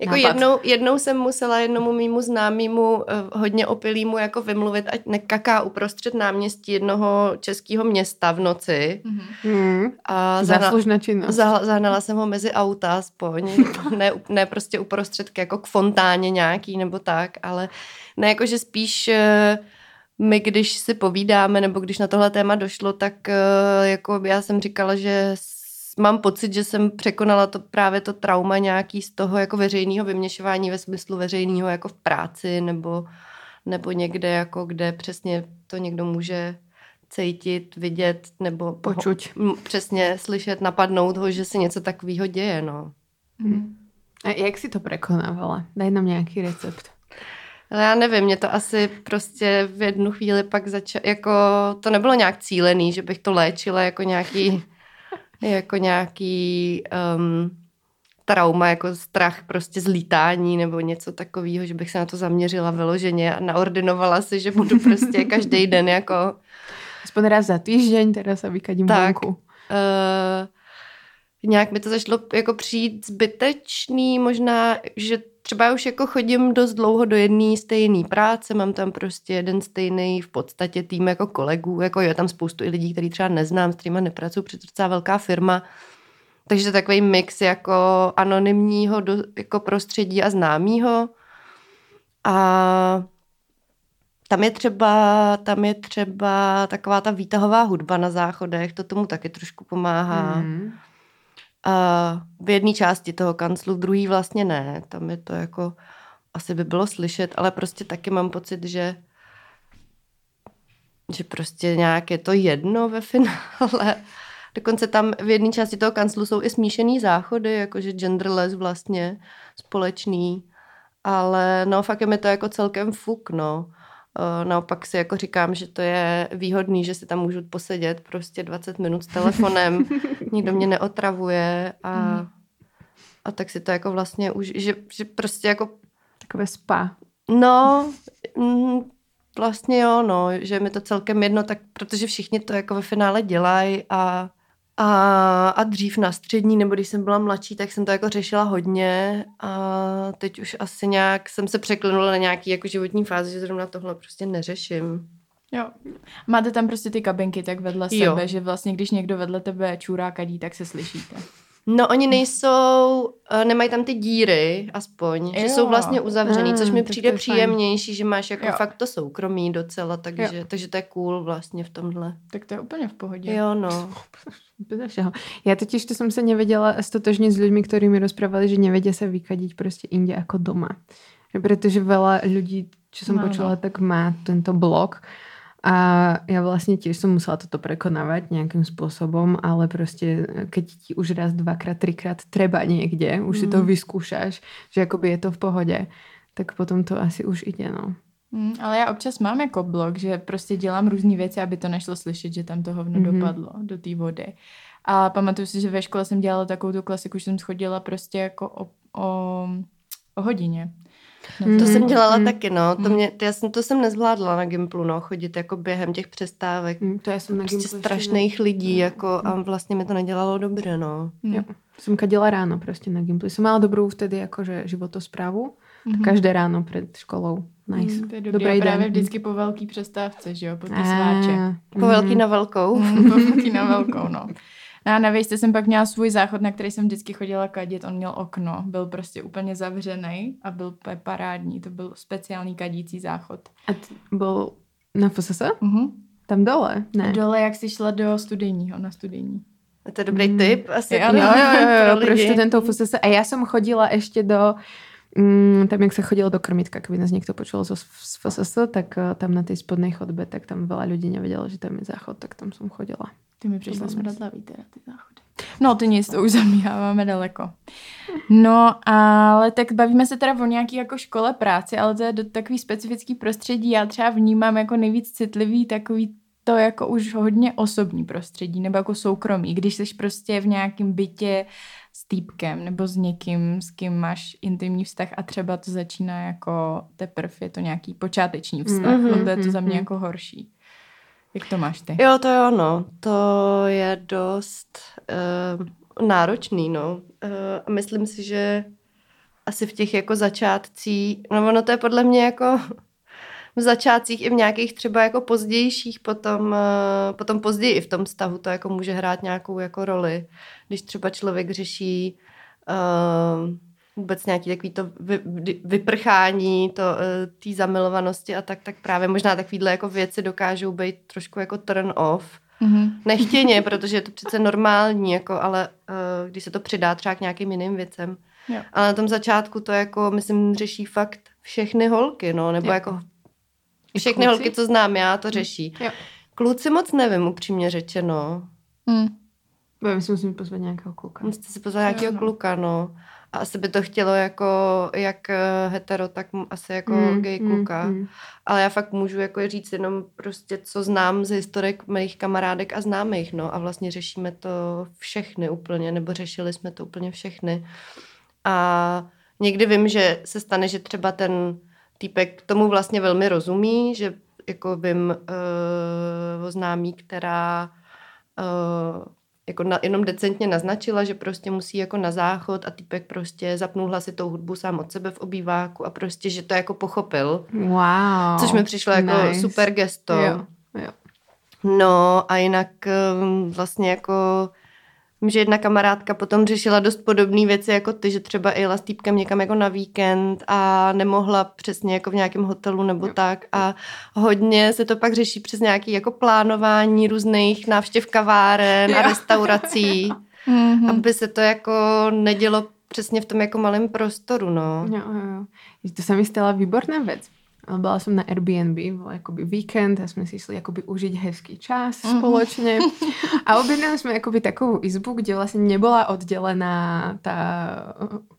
Jako Nápad. jednou, jednou jsem musela jednomu mýmu známému uh, hodně opilýmu jako vymluvit, ať nekaká uprostřed náměstí jednoho českého města v noci. Hmm. A zahna, Záslužná činnost. zah- zahnala jsem ho mezi auta aspoň. ne, ne prostě uprostřed jako k fontáně nějaký nebo tak, ale ne jako, že spíš eh, my, když si povídáme, nebo když na tohle téma došlo, tak eh, jako já jsem říkala, že mám pocit, že jsem překonala to právě to trauma nějaký z toho jako veřejného vyměšování ve smyslu veřejného jako v práci nebo, nebo někde jako, kde přesně to někdo může cítit, vidět nebo Počuť. Ho, přesně slyšet, napadnout ho, že se něco takového děje, no. A jak si to prekonávala? Daj nám nějaký recept. Ale já nevím, mě to asi prostě v jednu chvíli pak začalo, jako to nebylo nějak cílený, že bych to léčila jako nějaký, jako nějaký um, trauma, jako strach prostě z lítání nebo něco takového, že bych se na to zaměřila vyloženě a naordinovala si, že budu prostě každý den jako Aspoň raz za týždeň, teraz sa vykadím Tak. vonku. uh, nějak mi to zašlo jako přijít zbytečný, možná, že třeba už jako chodím dost dlouho do jedné stejné práce, mám tam prostě jeden stejný v podstatě tým jako kolegů, jako je tam spoustu i lidí, který třeba neznám, s kterými nepracuju, protože to je velká firma, takže to je takový mix jako anonymního do, jako prostředí a známýho. A tam je třeba, tam je třeba taková ta výtahová hudba na záchodech, to tomu taky trošku pomáhá. Hmm. A v jedné části toho kanclu, v druhé vlastně ne. Tam je to jako, asi by bylo slyšet, ale prostě taky mám pocit, že že prostě nějak je to jedno ve finále. Dokonce tam v jedné části toho kanclu jsou i smíšený záchody, jakože genderless vlastně společný. Ale no fakt je mi to jako celkem fuk, no. Eh, Naopak si jako říkám, že to je výhodný, že si tam můžu posedět prostě 20 minut s telefonem, nikdo mě neotravuje a, a tak si to jako vlastně už, že, že prostě jako Takové spa. No, mm, vlastně jo, no, že mi to celkem jedno, tak protože všichni to jako ve finále dělají a, a, a dřív na střední, nebo když jsem byla mladší, tak jsem to jako řešila hodně a teď už asi nějak jsem se překlenula na nějaký jako životní fázi, že zrovna tohle prostě neřeším. Jo. Máte tam prostě ty kabinky tak vedle Jo. sebe, že vlastně když někdo vedle tebe čůrá kadí, tak se slyšíte. No oni nejsou, eh, nemají tam ty díry aspoň, že Jo. jsou vlastně uzavřený, Ah, což mi to přijde je fajn. příjemnější, že máš jako Jo. fakt to soukromí docela, takže, takže to je cool vlastně v tomhle. Tak to je úplně v pohodě. Jo, no. Ja totiž to som sa nevedela stotožniť s ľuďmi, ktorí mi rozprávali, že nevedia sa vykadiť proste inde ako doma. Že Pretože veľa ľudí, čo som Má, no. počula, tak má tento blok. A ja vlastne tiež som musela toto prekonávať nejakým spôsobom, ale proste keď ti už raz, dvakrát, trikrát treba niekde, už si to Mm. vyskúšaš, že akoby je to v pohode, tak potom to asi už ide, no. Mm, ale já občas mám jako blog, že prostě dělám různé věci, aby to nešlo slyšet, že tam to hovno Mhm. mm-hmm. dopadlo do té vody. A pamatuju si, že ve škole jsem dělala takovou tu klasiku, že jsem schodila prostě jako o, o, o hodině. Mm. To jsem dělala Mm. taky, no. To, Mm. mě, to, já jsem, to jsem nezvládla na Gimplu, no, chodit jako během těch přestávek. Mm, To ja som na Prostě Gimplu strašných lidí, jako a vlastně mi to nedělalo dobře, no. Mm. Jo. Som kadila ráno proste na Gimply. Som mala dobrú vtedy akože životosprávu. Mhm. Každé ráno před školou. Nice. Mm, to je dobrý. Dobrý a právě den. vždycky po velký přestávce, že jo, po ty A, sváče. Po velký na velkou. Po velký na velkou, no. No a na vejste jsem pak měla svůj záchod, na který jsem vždycky chodila kadit. On měl okno, byl prostě úplně zavřený a byl parádní. To byl speciální kadící záchod. A t- bol na FSS? Mhm. Tam dole? Ne. Dole, jak jsi šla do studijního, na studijní. To je dobrý Mm. tip, asi Jo, Jo, jo, jo, jo pro pro lidi. študentov FSS. A ja som chodila ešte do Mm, tam, jak sa chodilo do krmitka, keby nás niekto počul z FSS, tak eh, tam na tej spodnej chodbe, tak tam veľa ľudí nevedelo, že tam je záchod, tak tam som chodila. Ty mi bylo smradlavý teda ty záchody. No to nic, to už zamíháváme daleko. No ale tak bavíme se teda o nějaký jako škole práci, ale to je do takový specifický prostředí. Já třeba vnímám jako nejvíc citlivý takový to jako už hodně osobní prostředí nebo jako soukromí, když jsi prostě v nějakém bytě s týpkem nebo s někým, s kým máš intimní vztah a třeba to začíná jako teprve je to nějaký počáteční vztah, mm-hmm, no to je to za mě jako horší. Jak to máš ty? Jo, to je ono. To je dost uh, náročný, no. Uh, myslím si, že asi v těch jako začátcích, no ono to je podle mě jako v začátcích i v nějakých třeba jako pozdějších, potom, eh, potom později i v tom vztahu to jako může hrát nějakou jako roli. Když třeba člověk řeší uh, vůbec nějaký takový to vy, vyprchání, to uh, té zamilovanosti a tak, tak právě možná takovýhle jako věci dokážou být trošku jako turn off. Mm-hmm. Nechtěně, protože je to přece normální, jako, ale uh, když se to přidá třeba k nějakým jiným věcem. Jo. Ale na tom začátku to jako, myslím, řeší fakt všechny holky, no, nebo jo. jako všechny kluci? holky, co znám já, to hm. řeší. Jo. Kluci moc nevím, upřímně řečeno. Hmm. My si musíme pozvat nějakého kluka. Musíte si pozvat nějakého no. kluka, no. A asi by to chtělo jako jak eh, hetero, tak asi jako mm, gay kluka. Mm, mm. Ale já fakt můžu jako říct jenom prostě, co znám z historik mých kamarádek a známých, no. A vlastně řešíme to všechny úplně, nebo řešili jsme to úplně všechny. A někdy vím, že se stane, že třeba ten týpek tomu vlastně velmi rozumí, že jako vím uh, o známí, která uh, jako na, jenom decentně naznačila, že prostě musí jako na záchod a týpek prostě zapnul hlasitou hudbu sám od sebe v obýváku a prostě, že to jako pochopil. Wow. Což mi přišlo jako nice. super gesto. Jo, jo. No a jinak um, vlastně jako že jedna kamarádka potom řešila dost podobné věci jako ty, že třeba jela s týpkem někam jako na víkend a nemohla přesně jako v nějakém hotelu nebo jo. tak a hodně se to pak řeší přes nějaké jako plánování různých návštěv kaváren jo. a restaurací, mm-hmm. aby se to jako nedělo přesně v tom jako malém prostoru, no. Jo, jo. To se mi stala výborná věc byla som na Airbnb, bol akoby víkend a sme si išli akoby užiť hezký čas mm-hmm. spoločne. A objednali sme akoby takovou izbu, kde vlastne nebola oddelená tá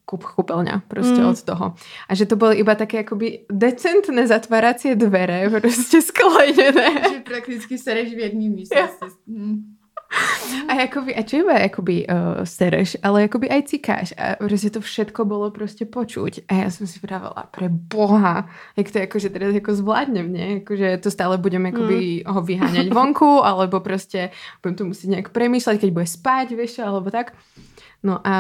kup kúpeľňa proste mm. od toho. A že to boli iba také akoby decentné zatváracie dvere, proste sklenené. Že prakticky sereš v jedný místnosti. Mm. A, jakoby, a čo iba jakoby uh, sereš, ale jakoby aj cikáš. A prostě to všetko bolo prostě počuť. A já jsem si vravela, pre boha, jak to jakože teda jako zvládnem, ne? Jakože to stále budem jakoby mm. ho vyháňať vonku, alebo prostě budem to musieť nejak premýšľať, keď bude spať, vieš, alebo tak. No a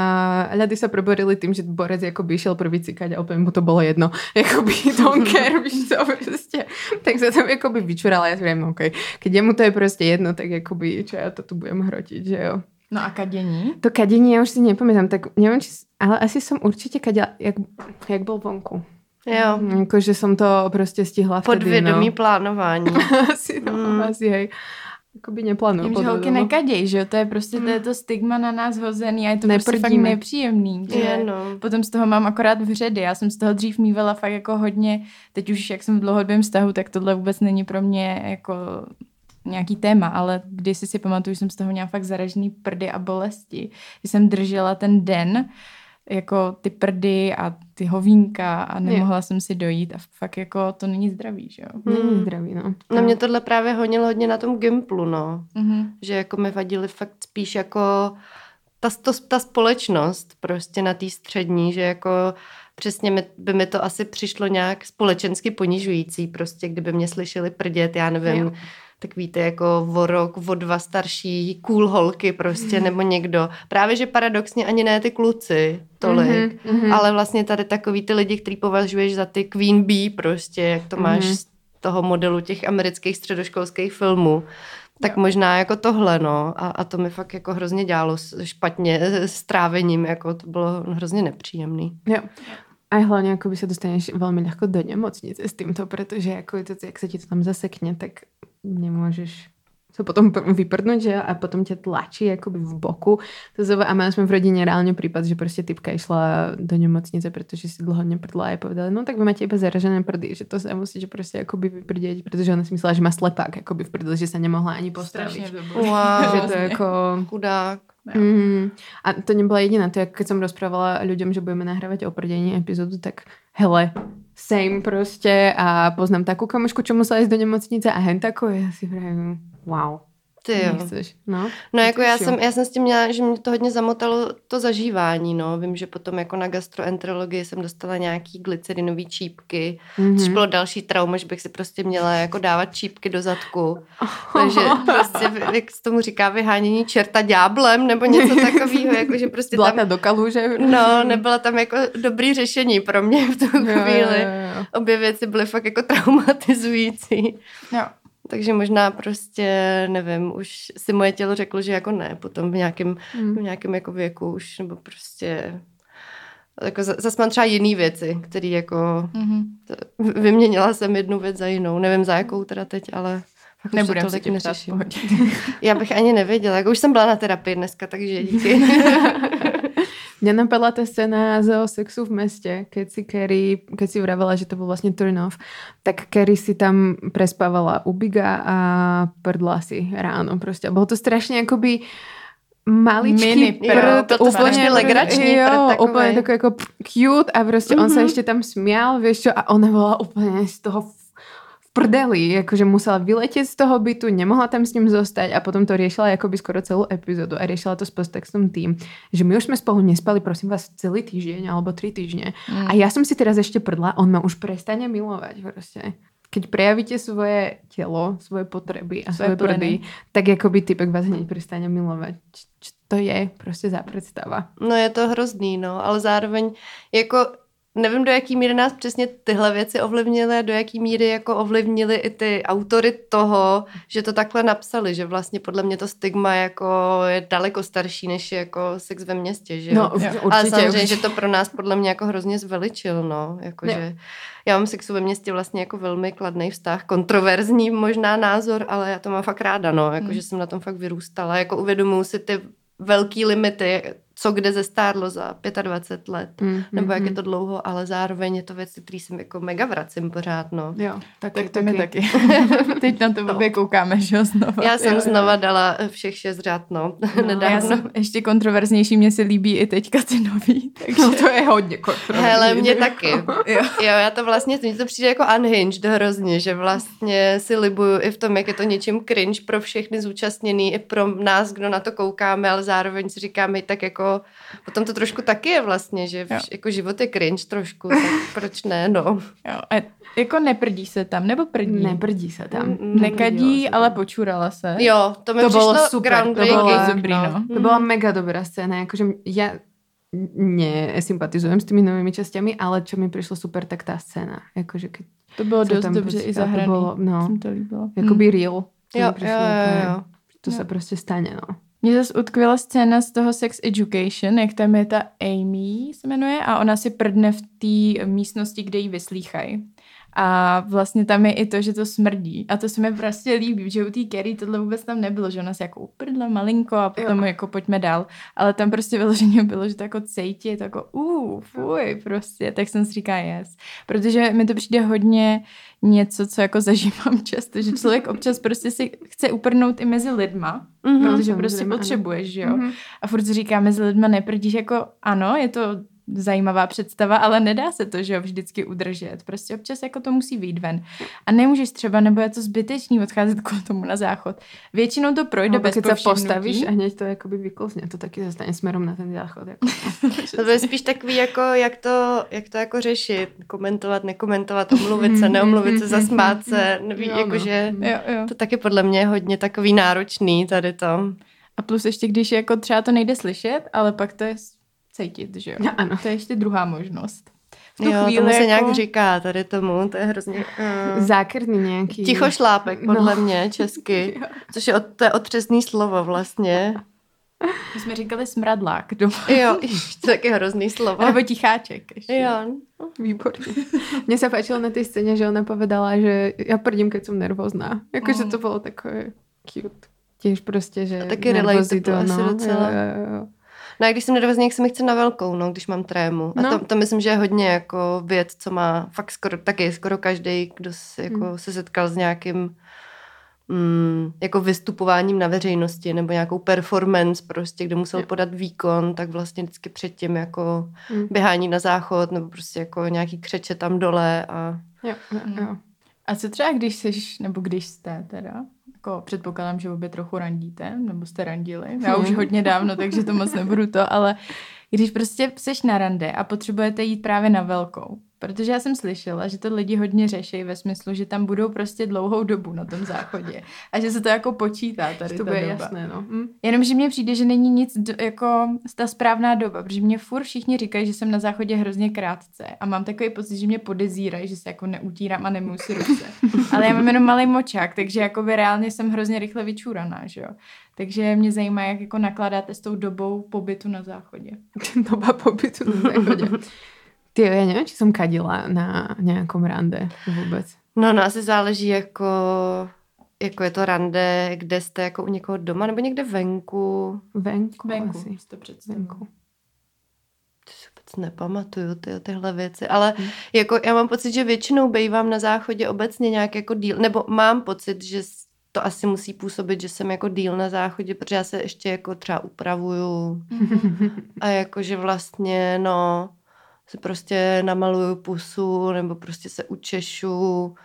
ľady sa preborili tým, že Borec by išiel prvý cikať a úplne mu to bolo jedno. Jakoby don't care, víš co, prostě. Tak sa tam jakoby vyčurala, ja si viem, OK, keď jemu to je prostě jedno, tak jakoby, čo ja to tu budem hrotiť, že jo. No a kadení? To kadení ja už si nepamätám, tak neviem, či, ale asi som určite kadila, jak, jak bol vonku. Jo. Jakože som to prostě stihla vtedy, Podvědomí no. plánování. asi, no, mm. asi, hej jakoby neplánuju. Tím, že holky nekaděj, že jo, to je prostě to, je to stigma na nás hozený a je to Neprdíme. prostě fakt nepříjemný. Že je, no. Potom z toho mám akorát vředy, já jsem z toho dřív mývala fakt jako hodně, teď už jak jsem v dlouhodobém vztahu, tak tohle vůbec není pro mě jako nějaký téma, ale když si si pamatuju, že jsem z toho měla fakt zaražený prdy a bolesti. Když jsem držela ten den, jako ty prdy a ty hovínka a nemohla je. jsem si dojít a fakt jako to není zdravý, že jo? Hmm. Není zdravý, no. Na mě tohle právě honilo hodně na tom Gimplu, no. Mm-hmm. Že jako mi vadili fakt spíš jako ta, to, ta společnost prostě na té střední, že jako přesně mi, by mi to asi přišlo nějak společensky ponižující, prostě kdyby mě slyšeli prdět, já nevím, jo tak víte, jako o rok, o dva starší cool holky prostě, mm. nebo někdo. Právě, že paradoxně ani ne ty kluci tolik, mm-hmm, ale vlastně tady takový ty lidi, který považuješ za ty queen bee prostě, jak to máš mm-hmm. z toho modelu těch amerických středoškolských filmů. Tak jo. možná jako tohle, no. A, a to mi fakt jako hrozně dělalo špatně s trávením, jako to bylo hrozně nepříjemný. Jo. A hlavně jako by se dostaneš velmi lehko do nemocnice s tímto, protože jako to, jak se ti to tam zasekne, tak nemôžeš sa potom vyprdnúť, že? a potom ťa tlačí akoby v boku. To zove, a mali sme v rodine reálne prípad, že proste typka išla do nemocnice, pretože si dlho neprdla a povedali, no tak vy máte iba zaražené prdy, že to sa musíte proste akoby vyprdeť, pretože ona si myslela, že má slepák akoby v prdli, že sa nemohla ani postaviť. Wow, že to je ako... Chudák. Mm, a to nebola jediná, to je, keď som rozprávala ľuďom, že budeme nahrávať o prdení epizódu, tak hele, same prostě a poznám takú kamošku, čo musela ísť do nemocnice a hen tako, já si vravím, wow. Ty jo. Nechceš, no. No jako já jsem, já jsem s tím měla, že mě to hodně zamotalo to zažívání, no. Vím, že potom jako na gastroenterologii jsem dostala nějaký glycerinový čípky, mm-hmm. což bylo další trauma, že bych si prostě měla jako dávat čípky do zadku. Takže prostě, jak se tomu říká, vyhánění čerta ďáblem nebo něco takového, jako že prostě Zlata tam, do kaluže. no, nebyla tam jako dobrý řešení pro mě v tu Jo, jo, chvíli. jo, jo. Obě věci byly fakt jako traumatizující. Jo. Takže možná prostě, nevím, už si moje tělo řeklo, že jako ne, potom v nějakém, Hmm. v nějakém jako věku už, nebo prostě jako za- zase mám třeba jiný věci, které jako Mhm. t- vyměnila jsem jednu věc za jinou. Nevím za jakou teda teď, ale fakt už to Nebudem se tolik neřeším. pohodě. Já bych ani nevěděla, jako už jsem byla na terapii dneska, takže díky. Mňa napadla tá scéna zo sexu v meste, keď si Carrie, keď si vravela, že to bol vlastne turn off, tak Carrie si tam prespávala u Biga a prdla si ráno proste. Bolo to strašne akoby maličký Mini prd, to strašně legrační jo, prd úplne takový ako cute a proste mm-hmm. on sa ešte tam smial, vieš čo, a ona bola úplne z toho prdeli, akože musela vyletieť z toho bytu, nemohla tam s ním zostať a potom to riešila akoby skoro celú epizódu a riešila to s posttextom tým, že my už sme spolu nespali, prosím vás, celý týždeň alebo tri týždne. Mm. A ja som si teraz ešte prdla, on ma už prestane milovať proste. Keď prejavíte svoje telo, svoje potreby a Svoje prdy, tak akoby typek vás hneď prestane milovať. Č- to je prostě za predstava? No je to hrozný, no, ale zároveň jako nevím, do jaký míry nás přesně tyhle věci ovlivnily a do jaký míry jako ovlivnily i ty autory toho, že to takhle napsali, že vlastně podle mě to stigma jako je daleko starší, než je jako sex ve městě, že jo? No, Jo. určitě. Ale samozřejmě, už. že to pro nás podle mě jako hrozně zveličil, no. Jako, že já mám sexu ve městě vlastně jako velmi kladný vztah, kontroverzní možná názor, ale já to mám fakt ráda, no. Jako, Hmm. že jsem na tom fakt vyrůstala. Jako uvědomuji si ty velký limity, co kde zestárlo za 25 let, Mm, nebo jak mm, je to dlouho, ale zároveň je to věc, který jsem jako mega vracím pořád, no. Jo, tak, Tak to mi taky. Teď na to obě koukáme, že jo, znova. Já jsem Jo, jo. znova dala všech šest řád, no, No, nedávno. já jsem ještě kontroverznější, mně se líbí i teďka ty nový, takže... No to je hodně kontroverzní. Hele, mě taky. Jo. Jo, já to vlastně, mně to přijde jako unhinged hrozně, že vlastně si libuju i v tom, jak je to něčím cringe pro všechny zúčastněný, i pro nás, kdo na to koukáme, ale zároveň si říkáme tak jako, potom to trošku taky je vlastně, že vš, Jo. jako život je cringe trošku, tak proč ne, no. Jo, a jako neprdí se tam, nebo prdí? Neprdí se tam. Mm, mm. Nekadí, se ale tam. počurala se. Jo, to mi To přišlo bylo super, to bylo dobrý, no. To bola mega dobrá scéna, akože ja nesympatizujem s tými novými časťami, ale čo mi prišlo super, tak tá scéna. Akože keď To bylo dost tam dobře prostě- i a to bolo, no, Jsem to líbilo. jakoby Hm. real. Jo, jo, jo, úplne- jo. To Jo. sa prostě stane, no. Mně zase utkvěla scéna z toho Sex Education, jak tam je ta Amy, se jmenuje, a ona si prdne v té místnosti, kde ji vyslýchají. A vlastně tam je i to, že to smrdí. A to se mi prostě líbí, že u té Carrie tohle vůbec tam nebylo, že ona se jako uprdla malinko a potom Jo. jako pojďme dál. Ale tam prostě vyloženě bylo, že to jako cejtí, to jako uh, fuj, prostě. Tak jsem si říká yes. Protože mi to přijde hodně něco, co jako zažívám často, že člověk občas prostě si chce uprdnout i mezi lidma, Mhm. protože prostě ano. potřebuješ, že jo. Mhm. A furt říká mezi lidma neprdíš, jako ano, je to zajímavá představa, ale nedá se to, že jo, vždycky udržet. Prostě občas jako to musí vyjít ven. A nemůžeš třeba, nebo je to zbytečný odcházet k tomu na záchod. Většinou to projde Alebo bez povšimnutí. postavíš a hneď to jakoby vyklzne, to taky zastane smerom na ten záchod. Jako. To je spíš takový, jako, jak, to, jak to jako řešit, komentovat, nekomentovat, omluvit se, neomluvit se, zasmát se, neví, Jo, no. jakože Jo, jo. to taky podle mě je hodně takový náročný tady to. A plus ještě, když jako třeba to nejde slyšet, ale pak to je cítit, že jo. No, ano. To je ještě druhá možnost. V tu Jo, chvíli tomu se jako... nějak říká tady tomu, to je hrozně... Uh, Zákrný nějaký. tichošlápek, podle No. mě, česky, což je, od, to je otřesný slovo vlastně. My jsme říkali smradlák doma. Jo, to je taky hrozný slovo. Nebo ticháček. Ještě. Jo, Výborně. Mně se páčilo na té scéně, že ona povedala, že já prdím, keď som nervózna. Jakože Mm. to bylo takové cute. Těž prostě, že A taky relatable asi no, docela. Jo, jo, jo. No a když jsem nervózní, jak se mi chce na velkou, no, když mám trému. A No. to, to myslím, že je hodně jako věc, co má fakt skoro, taky skoro každý, kdo se, jako, Hmm. se setkal s nějakým mm, jako vystupováním na veřejnosti nebo nějakou performance prostě, kde musel podat výkon, tak vlastně vždycky předtím jako mm. běhání na záchod nebo prostě jako nějaký křeče tam dole a... Jo, jo, jo. A co třeba, když jsi, nebo když jste teda, jako předpokládám, že obě trochu randíte, nebo jste randili, já už hodně dávno, takže to moc nebudu to, ale když prostě jsi na rande a potřebujete jít právě na velkou, Protože já jsem slyšela, že to lidi hodně řeší ve smyslu, že tam budou prostě dlouhou dobu na tom záchodě a že se to jako počítá tady to ta bude doba. jasné, no. Hm. Jenom, že mně přijde, že není nic do, jako ta správná doba, protože mě furt všichni říkají, že jsem na záchodě hrozně krátce a mám takový pocit, že mě podezírají, že se jako neutírám a nemůžu si ruce. Ale já mám jenom malý močák, takže jako by reálně jsem hrozně rychle vyčúraná, že jo. Takže mě zajímá, jak jako nakládáte s tou dobou pobytu na záchodě. Doba pobytu na záchodě. Ty, já nevím, či jsem kadila na nějakom rande vůbec. No, no asi záleží jako, jako je to rande, kde jste jako u někoho doma nebo někde venku. Venku, Venku, asi. si to představuju. Venku. To si vůbec nepamatuju ty, tyhle věci, ale hmm. jako já mám pocit, že většinou bejvám na záchodě obecně nějak jako díl, nebo mám pocit, že to asi musí působit, že jsem jako díl na záchodě, protože já se ještě jako třeba upravuju a jakože vlastně no si prostě namaluju pusu nebo prostě se učešu,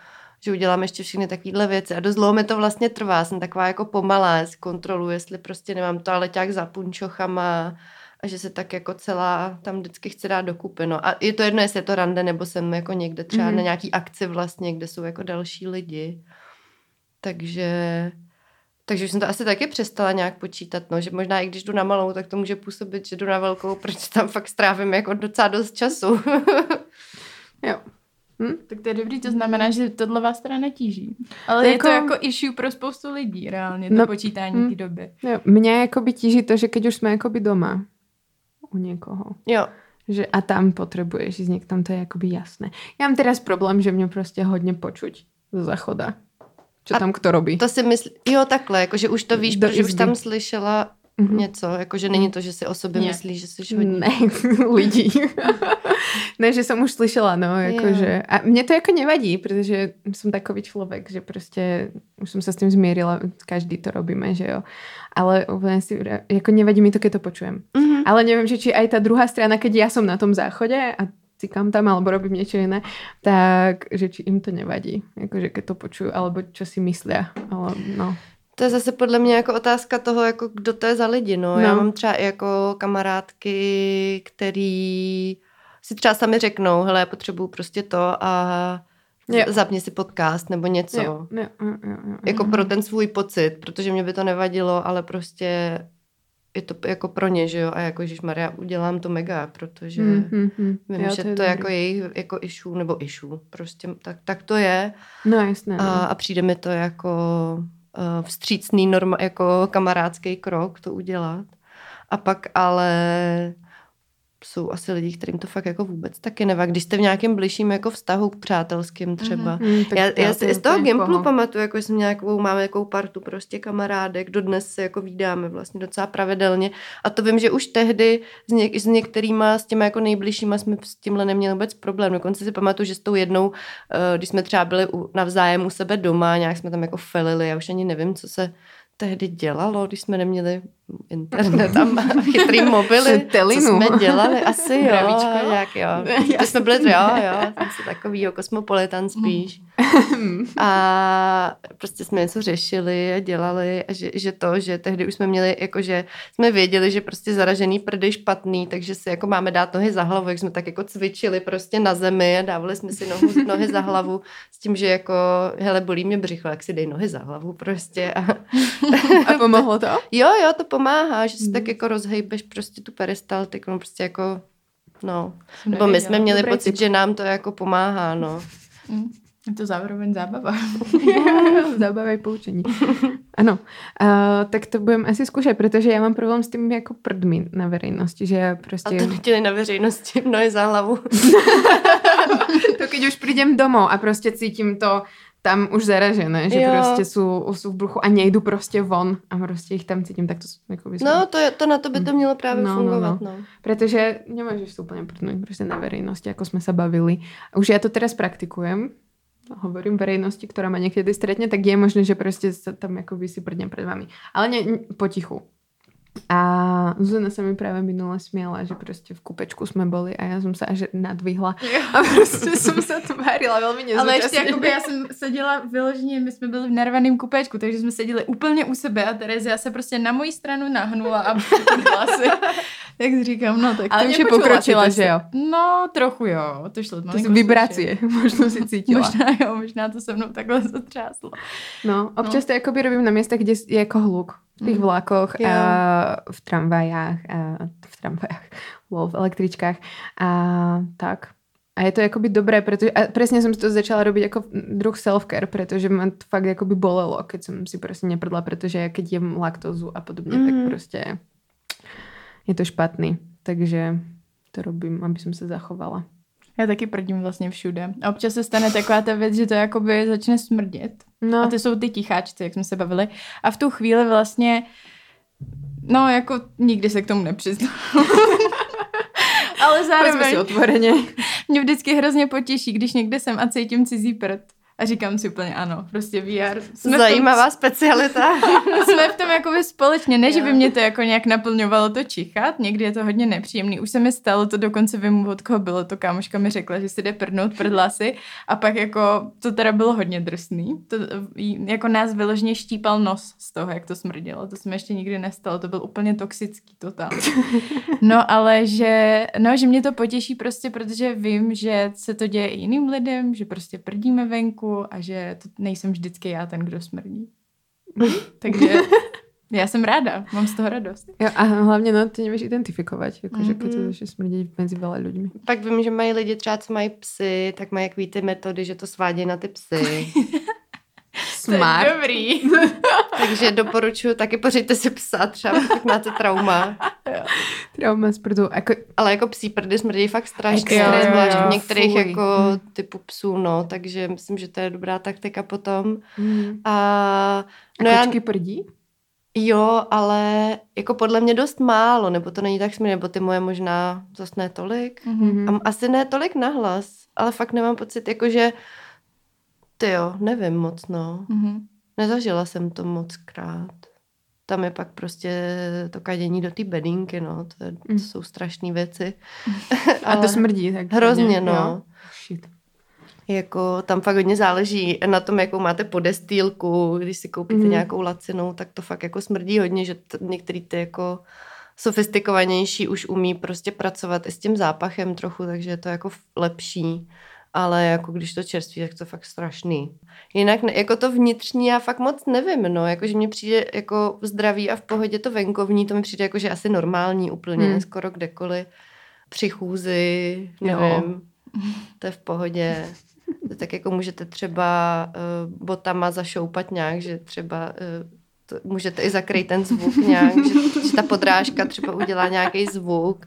že udělám ještě všechny takovéhle věci a dost dlouho mi to vlastně trvá, jsem taková jako pomalá, já si kontroluji, jestli prostě nemám toaleťák za punčochama a že se tak jako celá tam vždycky chce dát dokupy. No. A je to jedno, jestli je to rande, nebo jsem jako někde třeba Mhm. mm-hmm. na nějaký akci vlastně, kde jsou jako další lidi. Takže takže už jsem to asi taky přestala nějak počítat, no, že možná i když jdu na malou, tak to může působit, že jdu na velkou, protože tam fakt strávím jako docela dost času. Jo. Hm? Tak to je dobrý, to znamená, že tohle vás teda netíží. Ale Jako- je to jako issue pro spoustu lidí reálně, to No, počítání hm. té doby. Jo, mňa jakoby tíží to, že keď už jsme jakoby doma u někoho, jo, že a tam potřebuješ ísť někam, to je jakoby jasné. Já mám teraz problém, že mě prostě hodně počuť zo zachoda. Čo A tam kto robí. to si myslím, jo takhle, jakože už to víš, Do protože už izby. tam slyšela Mhm. něco, jakože není to, že si o sobě Ne. myslíš, že jsi hodně. Ne, lidí. ne, že jsem už slyšela, no, jakože. A mně to jako nevadí, protože jsem takový člověk, že prostě už jsem se s tím zmírila, každý to robíme, že jo. Ale úplně si, jako nevadí mi to, keď to počujem. Mhm. Ale neviem, že či aj tá druhá strana, keď ja som na tom záchode a cikám tam alebo robím niečo iné, tak že či im to nevadí, akože keď to počujú, alebo čo si myslia. Ale no. To je zase podle mě jako otázka toho, jako kdo to je za lidi. No. no. Já mám třeba i jako kamarádky, který si třeba sami řeknou, hele, já potřebuju prostě to a Jo. zapni si podcast nebo něco. Jo, jo, jo, jo, jo. Jako pro ten svůj pocit, protože mě by to nevadilo, ale prostě je to jako pro ně, že jo, a jako Maria udělám to mega, protože Hmm, hmm, hmm. vím, Jo, že to, je to dobrý. jako jejich jako issue, nebo issue, prostě tak, tak to je No jasné. a, No. a přijde mi to jako uh, vstřícný norma, jako kamarádský krok to udělat. A pak ale jsou asi lidi, kterým to fakt jako vůbec taky nevadí. Když jste v nějakém bližším jako vztahu k přátelským třeba. Hmm, tak Já, já to si z toho Gimplu poho. pamatuju, jako jsem nějakou, máme nějakou partu prostě kamarádek, dodnes se jako vídáme vlastně docela pravidelně a to vím, že už tehdy s, něk, s některýma, s těma jako nejbližšíma jsme s tímhle neměli vůbec problém. Dokonce si pamatuju, že s tou jednou, eh, když jsme třeba byli u, navzájem u sebe doma, nějak jsme tam jako felili, já už ani nevím, co se tehdy dělalo, když jsme neměli internet a chytrý mobily. Telinu. Co jsme dělali? Asi jo. Zdravíčko. Jak jo. To jsme byli, jo, jo. Jsem se takový jo, kosmopolitan spíš. A prostě jsme něco řešili a dělali a že, že to, že tehdy už jsme měli, jako že jsme věděli, že prostě zaražený prdy špatný, takže si jako máme dát nohy za hlavu, jak jsme tak jako cvičili prostě na zemi a dávali jsme si nohu, nohy za hlavu s tím, že jako, hele, bolí mě břicho, jak si dej nohy za hlavu prostě. A, A pomohlo to? jo, jo, to pomáhá, že si Mhm. tak jako rozhejbeš prostě tu peristaltiku, no prostě jako, no. Jsem Nebo my jsme měli Dobrý pocit, tip. že nám to jako pomáhá, no. Mm. Je to zároveň zábava. Zábavej poučení. Ano, uh, tak to budem asi zkoušet, protože já mám problém s tím jako prdmi na verejnosti, že já A prostě... to nechtěli na veřejnosti nohy za hlavu. to keď už prídem domov a prostě cítím to tam už zaražené, že Jo. prostě jsou, jsou v bruchu a nejdu prostě von a prostě ich tam cítím, tak to jako by No, to, je, to na to by to mělo právě No, no, fungovat, no. no. Protože nemôžeš sa úplne prdnúť prostě na verejnosti, ako sme sa bavili. Už ja to teraz praktikujem, hovorím verejnosti, ktorá ma niekedy stretne, tak je možné, že proste sa tam akoby si prdnem pred vami. Ale nie, potichu. A Zuzana sa mi práve minule smiela, že proste v kúpečku sme boli a ja som sa až nadvihla a proste som sa tvárila veľmi nezúčastne. Ale ještě jakoby já jsem seděla vyloženě, my jsme byli v narvaném kupečku, takže jsme seděli úplně u sebe a Terezia se prostě na moji stranu nahnula a hlasy. tak říkám, no tak Ale to už je pokročila, si že jo? No, trochu jo, to šlo. To sú vibrácie, možno si cítila. Možná jo, možná to se mnou takhle zatřáslo. No, občas to akoby robím na miestach, kde je ako hluk. V tých Mm. vlakoch, Jo. a v tramvajách, a v tramvajách, lol, v električkách a tak. A je to akoby dobré, pretože, a presne som si to začala robiť ako druh self-care, pretože ma to fakt akoby bolelo, keď som si proste neprdla, pretože ja keď jem laktózu a podobne, tak Mhm. proste je to špatný. Takže to robím, aby som sa zachovala. Já taky prdím vlastně všude. A občas se stane taková ta věc, že to jakoby začne smrdět. No, A ty jsou ty ticháčci, jak jsme se bavili. A v tu chvíli vlastně, no jako nikdy se k tomu nepřiznám. Ale zároveň si otvorene. mě vždycky hrozně potěší, když někde jsem a cítím cizí prd. A říkám si úplně ano, prostě VR. Jsme Zajímavá specialita. Tom, jsme v tom jakoby společně, ne, že by mě to jako nějak naplňovalo to čichat, někdy je to hodně nepříjemný. Už se mi stalo, to dokonce vím, od koho bylo to, kámoška mi řekla, že si jde prdnout prdlasy a pak jako, to teda bylo hodně drsný. To, jako nás vyloženě štípal nos z toho, jak to smrdělo. To mi ještě nikdy nestalo, to byl úplně toxický totál. No ale že, no, že mě to potěší prostě, protože vím, že se to děje i jiným lidem, že prostě prdíme venku a že to nejsem vždycky já ten, kdo smrdí. Takže já jsem ráda, mám z toho radost. Jo, a hlavne no, ty nevieš identifikovať, akože keď to začne smrdiť medzi veľa ľuďmi. Pak vím, že mají lidi třeba, co mají psy, tak mají jaký ty metody, že to svádějí na ty psy. Smart. dobrý. Takže doporučuji taky pořiďte si psa, třeba pokud máte trauma. Trauma z prdu. Ako, Ale jako psí prdy smrdí fakt strašně, zvlášť jo. u některých Fuj. jako Hm. typu psů, no, takže myslím, že to je dobrá taktika potom. mm. A a no já, kočky prdí? jo, ale jako podle mě dost málo, nebo to není tak smírně, nebo ty moje možná zase ne tolik. Mhm. A asi ne tolik nahlas, ale fakt nemám pocit, jako že ty jo, nevím moc, no. Mhm. Nezažila jsem to moc krát. Tam je pak prostě to kadění do té bedínky, no. To, je, to Mm. jsou strašné věci. A to smrdí. Tak Hrozně, no. jo. Shit. Jako tam fakt hodně záleží na tom, jakou máte podestýlku. Když si koupíte Mhm. nějakou lacinou, tak to fakt jako smrdí hodně, že t- některý ty jako sofistikovanější už umí prostě pracovat i s tím zápachem trochu, takže je to jako lepší. Ale jako když to čerství, tak to fakt strašný. Jinak ne, jako to vnitřní já fakt moc nevím, no, jako že mně přijde jako zdraví a v pohodě to venkovní, to mi přijde jako, že asi normální úplně, Hmm. skoro kdekoliv. Při chůzi, Jo. nevím, to je v pohodě. Tak jako můžete třeba uh, botama zašoupat nějak, že třeba uh, to, můžete i zakrýt ten zvuk nějak, že, že ta podrážka třeba udělá nějaký zvuk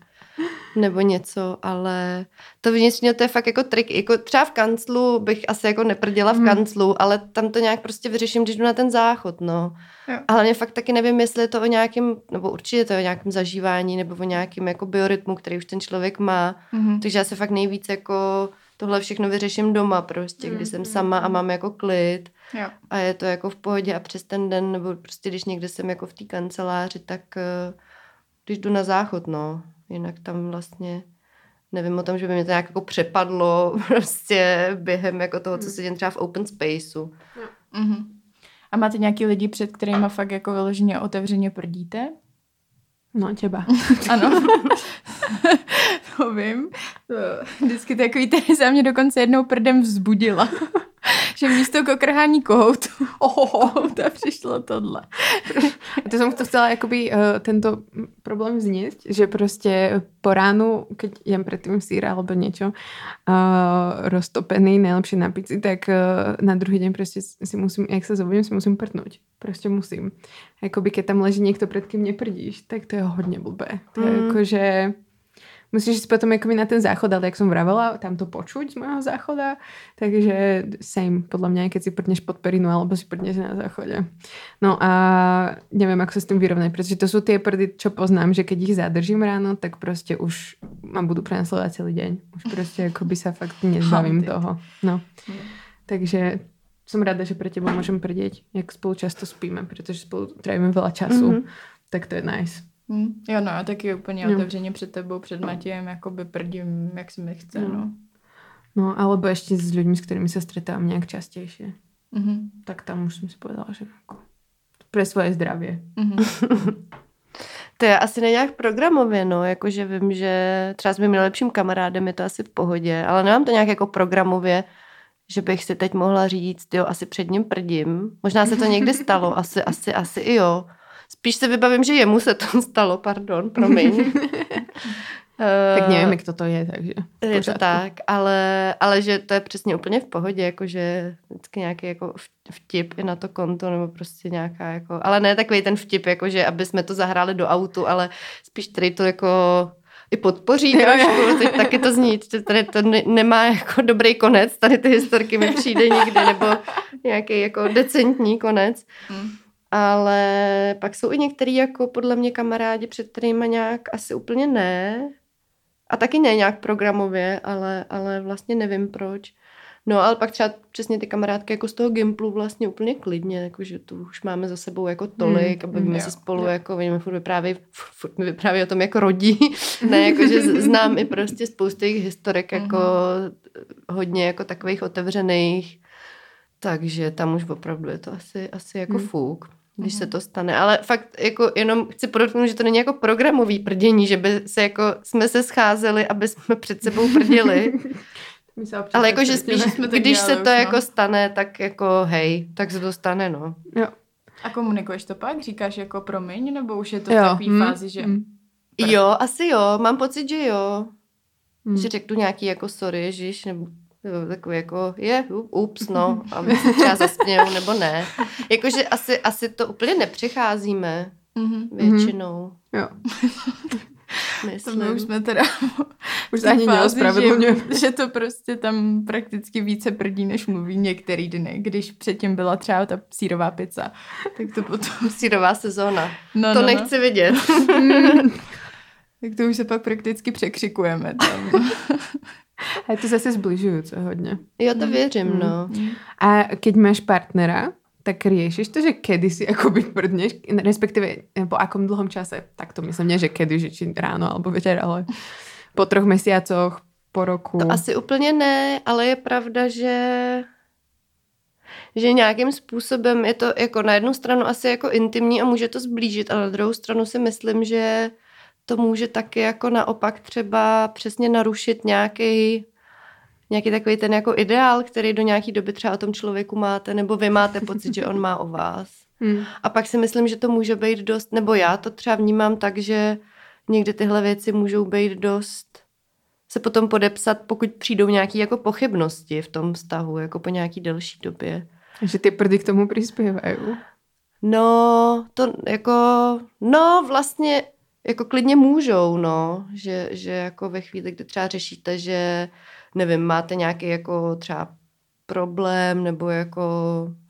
nebo něco, ale to vnitřně to je fakt jako trik. Jako třeba v kanclu bych asi jako neprdila v Hmm. kanclu, ale tam to nějak prostě vyřeším, když jdu na ten záchod, no. Jo. A hlavně fakt taky nevím, jestli je to o nějakém, nebo určitě to je o nějakém zažívání, nebo o nějakém jako biorytmu, který už ten člověk má. Mhm. Takže já se fakt nejvíc jako tohle všechno vyřeším doma prostě, kdy jsem sama a mám jako klid Jo. a je to jako v pohodě a přes ten den, nebo prostě když někde jsem jako v té kanceláři, tak eh, když jdu na záchod, no, jinak tam vlastně nevím o tom, že by mě to nějak jako přepadlo prostě během jako toho, co se děje třeba v open spaceu. Mhm. A máte nějaký lidi, před kterými fakt jako vyloženě otevřeně prdíte? No, teba. Ano. to vím. To, vždycky takový Teresa mě dokonce jednou prdem vzbudila. že místo kokrhání kohoutu kohouta přišlo tohle. A to som to chcela akoby uh, tento problém vzniesť, že proste po ránu, keď jem predtým sír alebo niečo uh, roztopený, najlepšie na pici, tak uh, na druhý deň proste si musím, jak sa zobudím, si musím prdnúť. Proste musím. Akoby keď tam leží niekto, pred kým neprdíš, tak to je hodne blbé. To je Mm. akože... Musíš ísť potom akoby na ten záchod, ale jak som vravela, tam to počuť z môjho záchoda, takže same, podľa mňa, keď si prdneš pod perinu, alebo si prdneš na záchode. No a neviem, ako sa s tým vyrovnať, pretože to sú tie prdy, čo poznám, že keď ich zadržím ráno, tak proste už ma budú prenasledovať celý deň. Už proste akoby sa fakt nezbavím toho. No. Takže som rada, že pre teba môžem prdeť, jak spolu často spíme, protože spolu trávíme veľa času. Mm-hmm. Tak to je nice. Mm. Jo, no a taky úplně no. otevřeně před tebou, před Matějem, jakoby prdím, jak si mi chce, no. no. No, alebo ešte s ľuďmi, s ktorými sa stretávam nejak častejšie. Mm-hmm. Tak tam už som si povedala, že ako pre svoje zdravie. Mm-hmm. To je asi nějak programově, no, jakože vím, že třeba s mým nejlepším kamarádem je to asi v pohodě, ale nemám to nějak jako programově, že bych si teď mohla říct, jo, asi před ním prdím. Možná se to někdy stalo, asi, asi, asi i jo. Spíš se vybavím, že jemu se to stalo, pardon, promiň. tak nevím, jak to to je, takže Je to tak, ale, ale že to je přesně úplně v pohodě, jakože vždycky nějaký jako vtip i na to konto, nebo prostě nějaká jako, ale ne takový ten vtip, jakože aby jsme to zahráli do autu, ale spíš tady to jako i podpoří trošku, teď taky to zní, že tady to ne, nemá jako dobrý konec, tady ty historky mi přijde nikdy, nebo nějaký jako decentní konec. Hmm. Ale pak jsou i některý jako podle mě kamarádi, před kterými nějak asi úplně ne. A taky ne nějak programově, ale, ale vlastně nevím proč. No ale pak třeba přesně ty kamarádky jako z toho Gimplu vlastně úplně klidně, jako že tu už máme za sebou jako tolik hmm, a bavíme se spolu, jo. jako oni mi furt vyprávějí, furt mi vyprávějí o tom jako rodí, ne, jako že znám i prostě spoustu jejich historek jako mm-hmm. hodně jako takových otevřených, takže tam už opravdu je to asi, asi jako hmm. fuk když se mhm. to stane. Ale fakt jako jenom chci podotknout, že to není jako programový prdění, že by se jako jsme se scházeli, aby jsme před sebou prdili. Ale jako, že spíš, když se to no. jako stane, tak jako hej, tak se to stane, no. Jo. A komunikuješ to pak? Říkáš jako promiň, nebo už je to jo. v takové hmm. fázi, že... Hmm. Jo, asi jo, mám pocit, že jo. Hmm. Že řeknu nějaký jako sorry, ježiš, nebo takový jako je, ups, no, a my se třeba zasmějou, nebo ne. Jakože asi, asi to úplně nepřicházíme mm-hmm. většinou. Jo. Myslím. To my už jsme teda už ani neospravedlňujeme. Že, že to prostě tam prakticky více prdí, než mluví některý dny. Když předtím byla třeba ta sírová pizza, tak to potom... Sírová sezóna. No, to no, nechci no. vidět. tak to už se pak prakticky překřikujeme tam. A to zase zbližujúce hodně. Jo, to věřím, mm. no. A keď máš partnera, tak riešiš to, že kedy si akoby prdneš, respektíve po akom dlhom čase, tak to myslím, nie, že kedy, že či ráno alebo večer, ale po troch mesiacoch, po roku. To asi úplně ne, ale je pravda, že že nějakým způsobem je to jako na jednu stranu asi jako intimní a může to zblížit, ale na druhou stranu si myslím, že to může taky jako naopak třeba přesně narušit nějaký nějaký takový ten jako ideál, který do nějaký doby třeba o tom člověku máte, nebo vy máte pocit, že on má o vás. Hmm. A pak si myslím, že to může být dost, nebo já to třeba vnímám tak, že někdy tyhle věci můžou být dost se potom podepsat, pokud přijdou nějaké jako pochybnosti v tom vztahu, jako po nějaký delší době. Že ty prdy k tomu přispívají. No, to jako, no vlastně jako klidně můžou, no, že, že jako ve chvíli, kdy třeba řešíte, že nevím, máte nějaký jako třeba problém nebo jako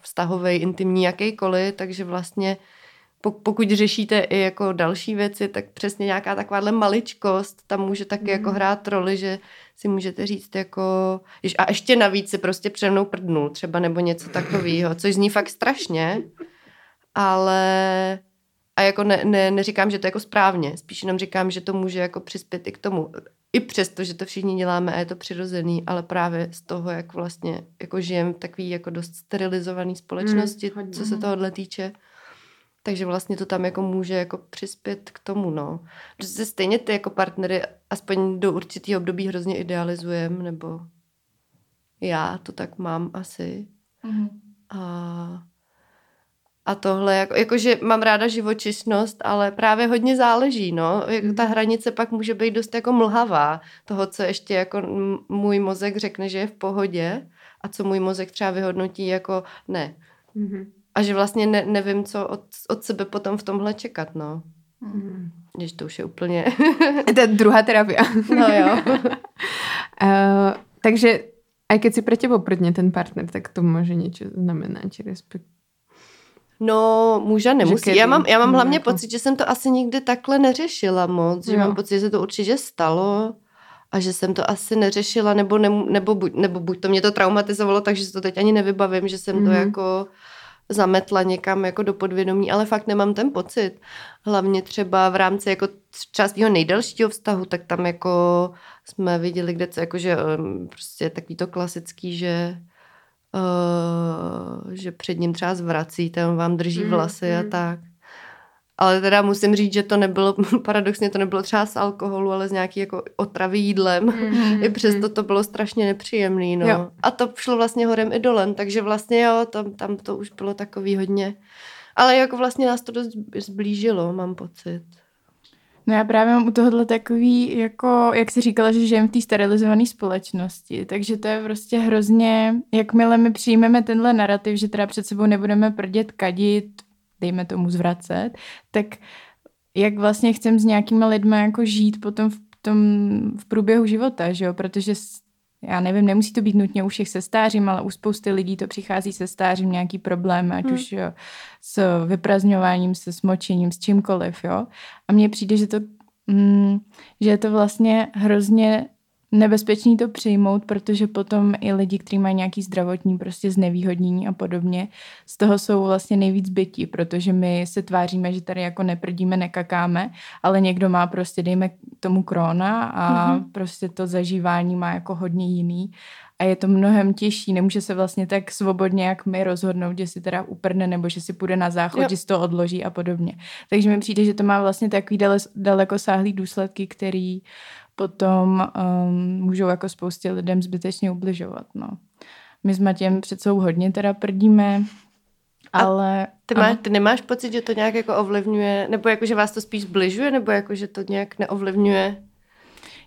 vztahový, intimní, jakýkoliv, takže vlastně pokud řešíte i jako další věci, tak přesně nějaká takováhle maličkost tam může taky mm. jako hrát roli, že si můžete říct jako, a ještě navíc si prostě přede mnou prdnul třeba nebo něco takového, což zní fakt strašně, ale a jako ne, ne, neříkám, že to je jako správně, spíš jenom říkám, že to může jako přispět i k tomu. I přesto, že to všichni děláme a je to přirozený, ale právě z toho, jak vlastně jako žijeme v takový jako dost sterilizovaný společnosti, mm, co se tohohle týče. Takže vlastně to tam jako může jako přispět k tomu, no. Že se stejně ty jako partnery aspoň do určitého období hrozně idealizujem, nebo já to tak mám asi. Mm. A a tohle, jako, jakože mám ráda živočišnost, ale právě hodně záleží, no. Jak ta mhm. hranice pak může být dost jako mlhavá toho, co ještě jako můj mozek řekne, že je v pohodě a co můj mozek třeba vyhodnotí jako ne. Mm-hmm. A že vlastně ne, nevím, co od, od sebe potom v tomhle čekat, no. Mm-hmm. Když to už je úplně... to je druhá terapie. no jo. uh, takže aj keď si pre teba prdne ten partner, tak to může něco znamenat, respektive No, může nemusí. Já mám, já mám hlavně jako... pocit, že jsem to asi nikdy takhle neřešila moc. Že jo. mám pocit, že se to určitě stalo, a že jsem to asi neřešila, nebo, ne, nebo, buď, nebo buď to mě to traumatizovalo, takže si to teď ani nevybavím, že jsem mm-hmm. to jako zametla někam jako do podvědomí, ale fakt nemám ten pocit. Hlavně třeba v rámci jako částního nejdelšího vztahu, tak tam jako jsme viděli, kde co, jako že um, prostě takový to klasický, že uh, že před ním třeba zvracíte, on vám drží mm, vlasy mm. a tak. Ale teda musím říct, že to nebylo, paradoxně to nebylo třeba z alkoholu, ale z nějaký jako otravy jídlem. Mm-hmm. I přesto to bylo strašně nepříjemný, no. Jo. A to šlo vlastně horem i dolem, takže vlastně jo, tam, tam to už bylo takový hodně. Ale jako vlastně nás to dost zblížilo, mám pocit. No já právě mám u tohohle takový, jako, jak jsi říkala, že žijeme v té sterilizované společnosti, takže to je prostě hrozně, jakmile my přijmeme tenhle narrativ, že teda před sebou nebudeme prdět, kadit, dejme tomu zvracet, tak jak vlastně chcem s nějakými lidmi jako žít potom v tom v průběhu života, že jo? protože já nevím, nemusí to být nutně u všech se stářím, ale u spousty lidí to přichází se stářím nějaký problém, ať hmm. už jo, s vyprazňováním, se smočením, s čímkoliv, jo. A mně přijde, že to, mm, že je to vlastně hrozně nebezpečný to přijmout, protože potom i lidi, kteří mají nějaký zdravotní prostě znevýhodnění a podobně, z toho jsou vlastně nejvíc bytí, protože my se tváříme, že tady jako neprdíme, nekakáme, ale někdo má prostě, dejme tomu krona a mm-hmm. prostě to zažívání má jako hodně jiný a je to mnohem těžší. Nemůže se vlastně tak svobodně, jak my, rozhodnout, že si teda uprne nebo že si půjde na záchod, jo. že si to odloží a podobně. Takže mi přijde, že to má vlastně takový daleko sáhlý důsledky, který potom um, můžou jako spoustě lidem zbytečně ubližovat. No. My s Matějem přece hodně teda prdíme, ale... ty, máš, ty nemáš pocit, že to nějak jako ovlivňuje, nebo jako, že vás to spíš zbližuje, nebo jako, že to nějak neovlivňuje?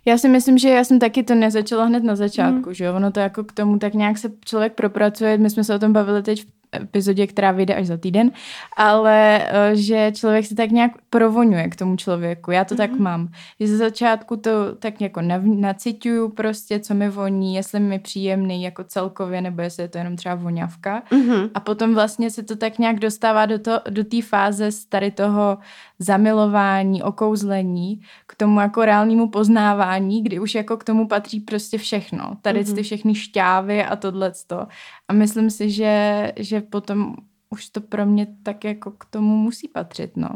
Já si myslím, že já jsem taky to nezačala hned na začátku, mm. že jo? Ono to jako k tomu tak nějak se člověk propracuje. My jsme se o tom bavili teď v epizodě, která vyjde až za týden, ale eh, že člověk se tak nějak provoňuje k tomu člověku. Já to mm-hmm. tak mhm. mám. Že ze začátku to tak jako nacituju prostě, co mi voní, jestli mi příjemný jako celkově, nebo jestli je to jenom třeba voňavka. Mm-hmm. A potom vlastně se to tak nějak dostává do, to, do té fáze z tady toho zamilování, okouzlení, k tomu jako reálnému poznávání, kdy už jako k tomu patří prostě všechno. Tady mm-hmm. ty všechny šťávy a tohleto. A myslím si, že, že potom už to pro mě tak jako k tomu musí patřit, no.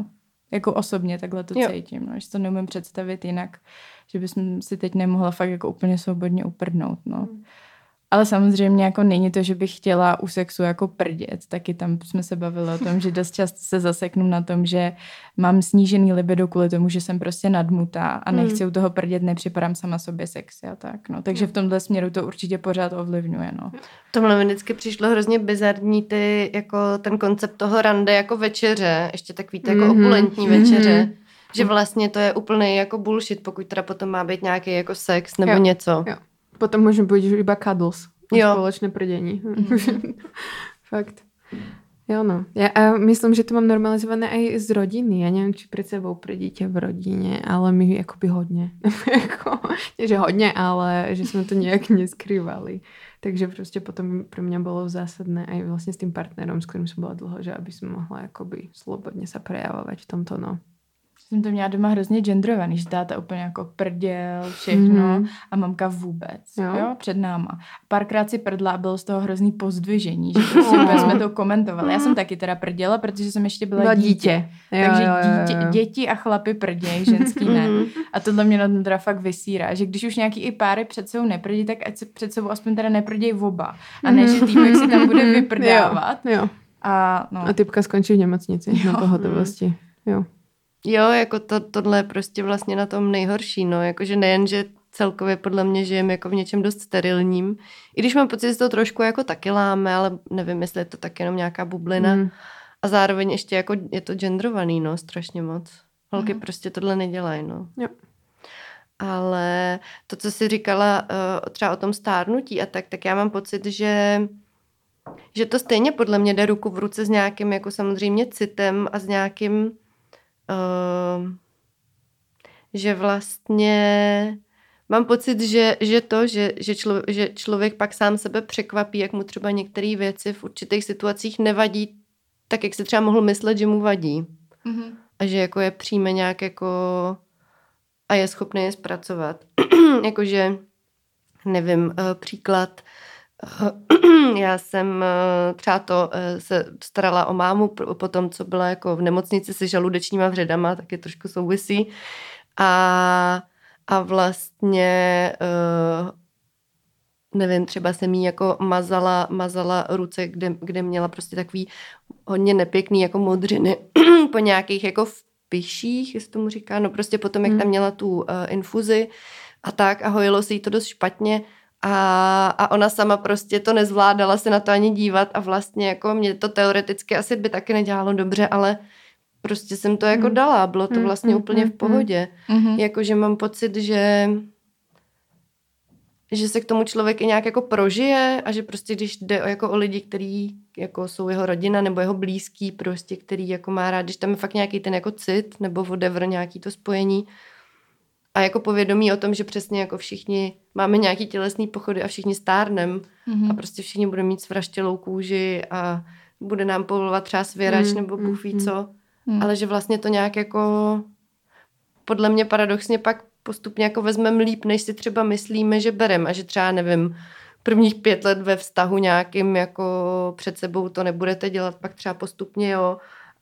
Jako osobně takhle to jo. cítím, no. Že to neumím představit jinak, že bys si teď nemohla fakt jako úplně svobodně uprdnout, no. Mm. Ale samozřejmě jako není to, že bych chtěla u sexu jako prdět. Taky tam jsme se bavili o tom, že dost často se zaseknu na tom, že mám snížený libido kvůli tomu, že jsem prostě nadmutá a nechci hmm. u toho prdět, nepřipadám sama sobě sexy a tak. No. Takže v tomhle směru to určitě pořád ovlivňuje. No. Tomhle mi vždycky přišlo hrozně bizarní ty, jako ten koncept toho rande jako večeře, ještě takový ty jako mm-hmm. opulentní večeře. Mm-hmm. Že vlastně to je úplný jako bullshit, pokud teda potom má být nějaký jako sex nebo jo. něco. Jo. Potom môžem byť iba cuddles. Jo. Spoločné prdení. Mm. Fakt. Jo no. Ja a myslím, že to mám normalizované aj z rodiny. Ja neviem, či pred sebou prdíte v rodine, ale my akoby hodne. Nie, že hodne, ale že sme to nejak neskrývali. Takže prostě potom pro mě bylo zásadné aj vlastně s tým partnerom, s kterým som bola dlho, že aby som mohla akoby slobodne sa prejavovať v tomto, no jsem to měla doma hrozně genderovaný, že táta úplně jako prděl, všechno mm. a mamka vůbec, jo? jo, před náma. Párkrát si prdla bylo z toho hrozný pozdvižení, že prostě oh. jsme to komentovali. Já jsem taky teda prděla, protože jsem ještě byla, byla dítě. dítě. Jo, Takže jo, jo, jo. Dítě, děti a chlapy prdějí, ženský ne. Mhm. A tohle mě na tom teda fakt vysírá, že když už nějaký i páry před sebou neprdí, tak ať se před sebou aspoň teda neprdějí oba. A ne, že týpek si tam bude vyprdávat. Jo, jo. A, no. a typka skončí v nemocnici jo. na pohotovosti. Jo. Jo, jako to, tohle je prostě vlastně na tom nejhorší, no, jakože nejen, že celkově podle mě žijeme jako v něčem dost sterilním, i když mám pocit, že to trošku jako taky láme, ale nevím, jestli je to tak jenom nějaká bublina mm. a zároveň ještě jako je to genderovaný, no, strašně moc. Holky mm. prostě tohle nedělají, no. Jo. Ale to, co jsi říkala uh, třeba o tom stárnutí a tak, tak já mám pocit, že že to stejně podle mě jde ruku v ruce s nějakým jako samozřejmě citem a s nějakým uh, že vlastně mám pocit, že, že to, že, že, člo, že člověk pak sám sebe překvapí, jak mu třeba některé věci v určitých situacích nevadí tak, jak si třeba mohl myslet, že mu vadí. Mm-hmm. A že jako je přijme nějak jako a je schopný je zpracovat. Jakože, nevím, eh, příklad, já jsem eh, třeba to se starala o mámu po tom, co byla jako v nemocnici se žaludečníma vředama, taky trošku souvisí. A, a vlastně nevím, třeba jsem jí jako mazala, mazala ruce, kde, kde měla prostě takový hodně nepěkný jako modřiny po nějakých jako vpyších, jestli tomu říká, no prostě potom, jak tam hmm. měla tu uh, infuzi a tak a hojilo se jí to dost špatně a, a ona sama prostě to nezvládala se na to ani dívat a vlastně jako mě to teoreticky asi by taky nedělalo dobře, ale prostě jsem to jako hmm. dala, bylo to hmm, vlastně úplně v pohodě. Jakože mám pocit, že že se k tomu člověk i nějak jako prožije a že prostě když jde o, jako o lidi, kteří jako jsou jeho rodina nebo jeho blízký prostě, který jako má rád, když tam je fakt nějaký ten jako cit nebo whatever, nějaký to spojení a jako povědomí o tom, že přesně jako všichni máme nějaký tělesný pochody a všichni stárnem mm-hmm. a prostě všichni budeme mít svraštělou kůži a bude nám povolovat třeba svěrač mm, nebo bůh ví co, mm. ale že vlastně to nějak jako podle mě paradoxně pak postupně jako vezmeme líp, než si třeba myslíme, že berem a že třeba, nevím, prvních pět let ve vztahu nějakým jako před sebou to nebudete dělat, pak třeba postupně jo,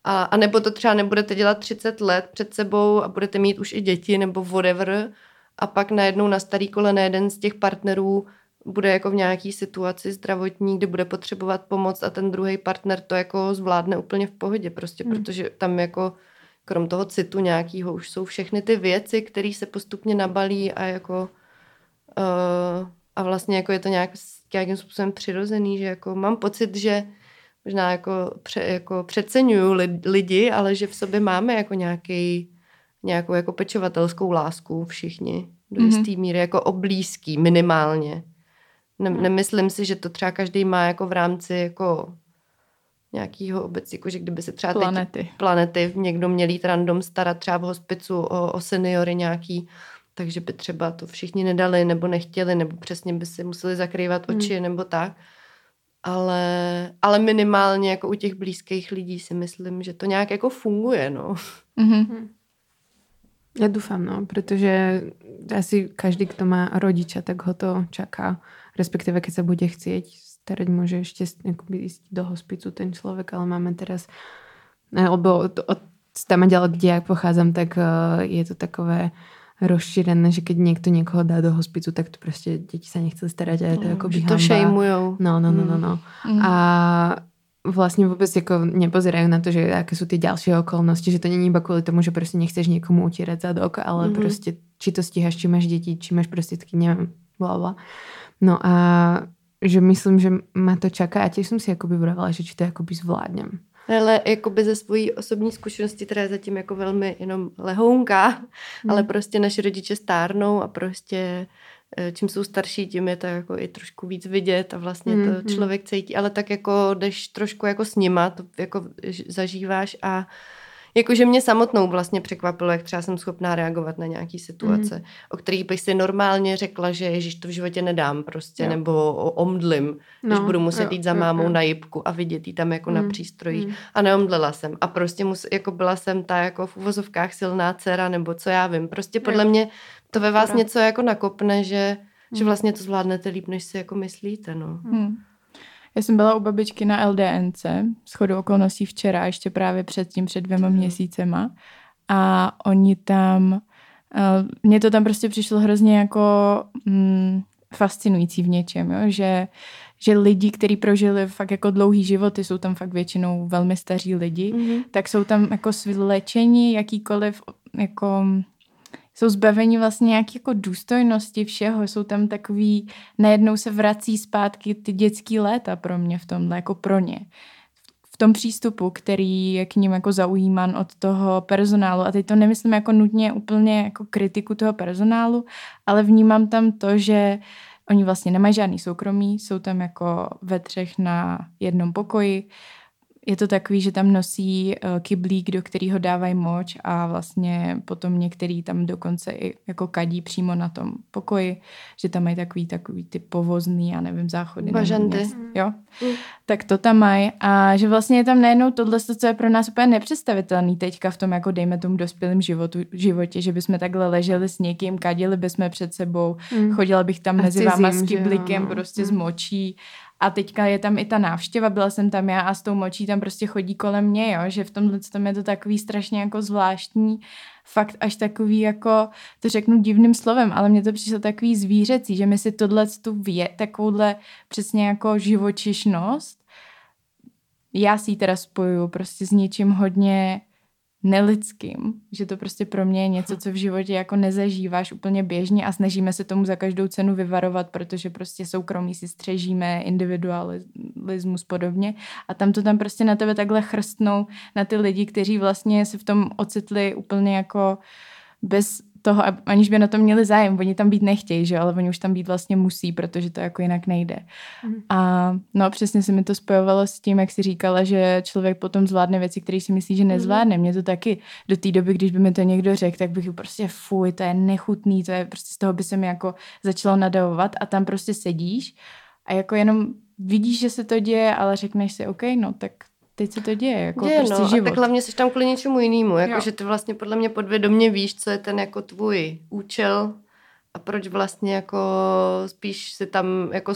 a, a nebo to třeba nebudete dělat 30 let před sebou a budete mít už i děti nebo whatever a pak najednou na starý kole jeden z těch partnerů bude jako v nějaký situaci zdravotní, kde bude potřebovat pomoc a ten druhý partner to jako zvládne úplně v pohodě prostě, hmm. protože tam jako krom toho citu nějakého už jsou všechny ty věci, které se postupně nabalí a jako uh, a vlastně jako je to nějak, nějakým způsobem přirozený, že jako mám pocit, že možná jako, pře, jako přeceňuju lidi, ale že v sobě máme jako nějaký, nějakou jako pečovatelskou lásku všichni do mm-hmm. jistý míry, jako oblízký minimálně. Ne, mhm. nemyslím si, že to třeba každý má jako v rámci jako nějakýho obec, jako že kdyby se třeba planety. Teď, planety někdo měl jít random starat třeba v hospicu o, o seniory nějaký, takže by třeba to všichni nedali nebo nechtěli, nebo přesně by si museli zakrývat hmm. oči hmm. nebo tak. Ale, ale minimálně jako u těch blízkých lidí si myslím, že to nějak jako funguje, no. Mm-hmm. Já doufám, no, protože asi každý, kdo má rodiče, tak ho to čaká. Respektive, keď se bude chcieť starať, môže ešte ísť do hospicu ten človek, ale máme teraz, lebo od tam ďalej, kde ja pochádzam, tak uh, je to takové rozšírené, že keď niekto niekoho dá do hospicu, tak to prostě děti sa nechceli starať a je to no, jako by to šejmujou. No, no, no, no, no. Mm. A vlastně vůbec jako nepozerajú na to, že aké sú ty ďalšie okolnosti, že to není iba kvôli tomu, že prostě nechceš někomu utírať zadok, ale mm. prostě či to stíhaš, či máš děti, či máš prostředky, neviem, bla, bla. No a že myslím, že ma to čaká a tiež som si akoby vravila, že či to akoby zvládnem. Ale jakoby ze svojí osobní zkušenosti, která je zatím jako velmi jenom lehounká, hmm. ale prostě naše rodiče stárnou a prostě eh, čím jsou starší, tím je to jako i trošku víc vidět a vlastně hmm. to hmm. člověk cítí, ale tak jako jdeš trošku jako s nima, to jako zažíváš a Jakože mě samotnou vlastně překvapilo, jak třeba jsem schopná reagovat na nějaký situace, mm. o kterých bych si normálně řekla, že ježiš, to v životě nedám prostě, jo. nebo omdlim, no, když budu muset jo, jít za mámou jo, jo. na jibku a vidět jí tam jako mm. na přístrojích. Mm. A neomdlela jsem. A prostě mus, jako byla jsem ta jako v uvozovkách silná dcera, nebo co já vím. Prostě podle jo. mě to ve vás Pora. něco jako nakopne, že, mm. že vlastně to zvládnete líp, než si jako myslíte. No. Mm. Já jsem byla u babičky na LDNC, chodou okolností včera, ještě právě předtím, před dvěma měsícema. A oni tam, uh, mně to tam prostě přišlo hrozně jako mm, fascinující v něčem, jo? Že, že lidi, kteří prožili fakt jako dlouhý životy, jsou tam fakt většinou velmi staří lidi, mm-hmm. tak jsou tam jako svlečení jakýkoliv jako jsou zbaveni vlastně nějaké jako důstojnosti všeho, jsou tam takový, najednou se vrací zpátky ty dětský léta pro mě v tomhle, jako pro ně. V tom přístupu, který je k ním jako zaujíman od toho personálu. A teď to nemyslím jako nutně úplně jako kritiku toho personálu, ale vnímám tam to, že oni vlastně nemají žádný soukromí, jsou tam jako ve třech na jednom pokoji, je to takový, že tam nosí uh, kyblík, do kterého dávají moč a vlastně potom některý tam dokonce i jako kadí přímo na tom pokoji, že tam mají takový, takový ty povozný, já nevím, záchody. Bažanty. Jo, mm. tak to tam mají a že vlastně je tam najednou tohle, co je pro nás úplně nepředstavitelný teďka v tom, jako dejme tomu dospělém životu, životě, že bychom takhle leželi s někým, kadili bychom před sebou, mm. chodila bych tam a mezi váma s kyblíkem, prostě mm. z močí a teďka je tam i ta návštěva, byla jsem tam já a s tou močí tam prostě chodí kolem mě, jo, že v tomhle tom je to takový strašně jako zvláštní, fakt až takový jako, to řeknu divným slovem, ale mně to přišlo takový zvířecí, že my si tohle tu vě, takovouhle přesně jako živočišnost, já si ji teda spojuju prostě s něčím hodně nelidským, že to prostě pro mě je něco, co v životě jako nezažíváš úplně běžně a snažíme se tomu za každou cenu vyvarovat, protože prostě soukromí si střežíme, individualismus podobně. A tam to tam prostě na tebe takhle chrstnou na ty lidi, kteří vlastně se v tom ocitli úplně jako bez toho, aniž by na to měli zájem. Oni tam být nechtějí, že ale oni už tam být vlastně musí, protože to jako jinak nejde. Mm. A no přesně se mi to spojovalo s tím, jak si říkala, že člověk potom zvládne věci, které si myslí, že mhm. nezvládne. Mm. Mě to taky do té doby, když by mi to někdo řekl, tak bych prostě fuj, to je nechutný, to je prostě z toho by se mi jako začalo nadavovat a tam prostě sedíš a jako jenom vidíš, že se to děje, ale řekneš si, OK, no tak teď se to děje, jako děje, prostě no, život. A tak hlavně jsi tam kvůli něčemu jinému, jako že ty vlastně podle mě podvědomě víš, co je ten jako tvůj účel a proč vlastně jako spíš si tam jako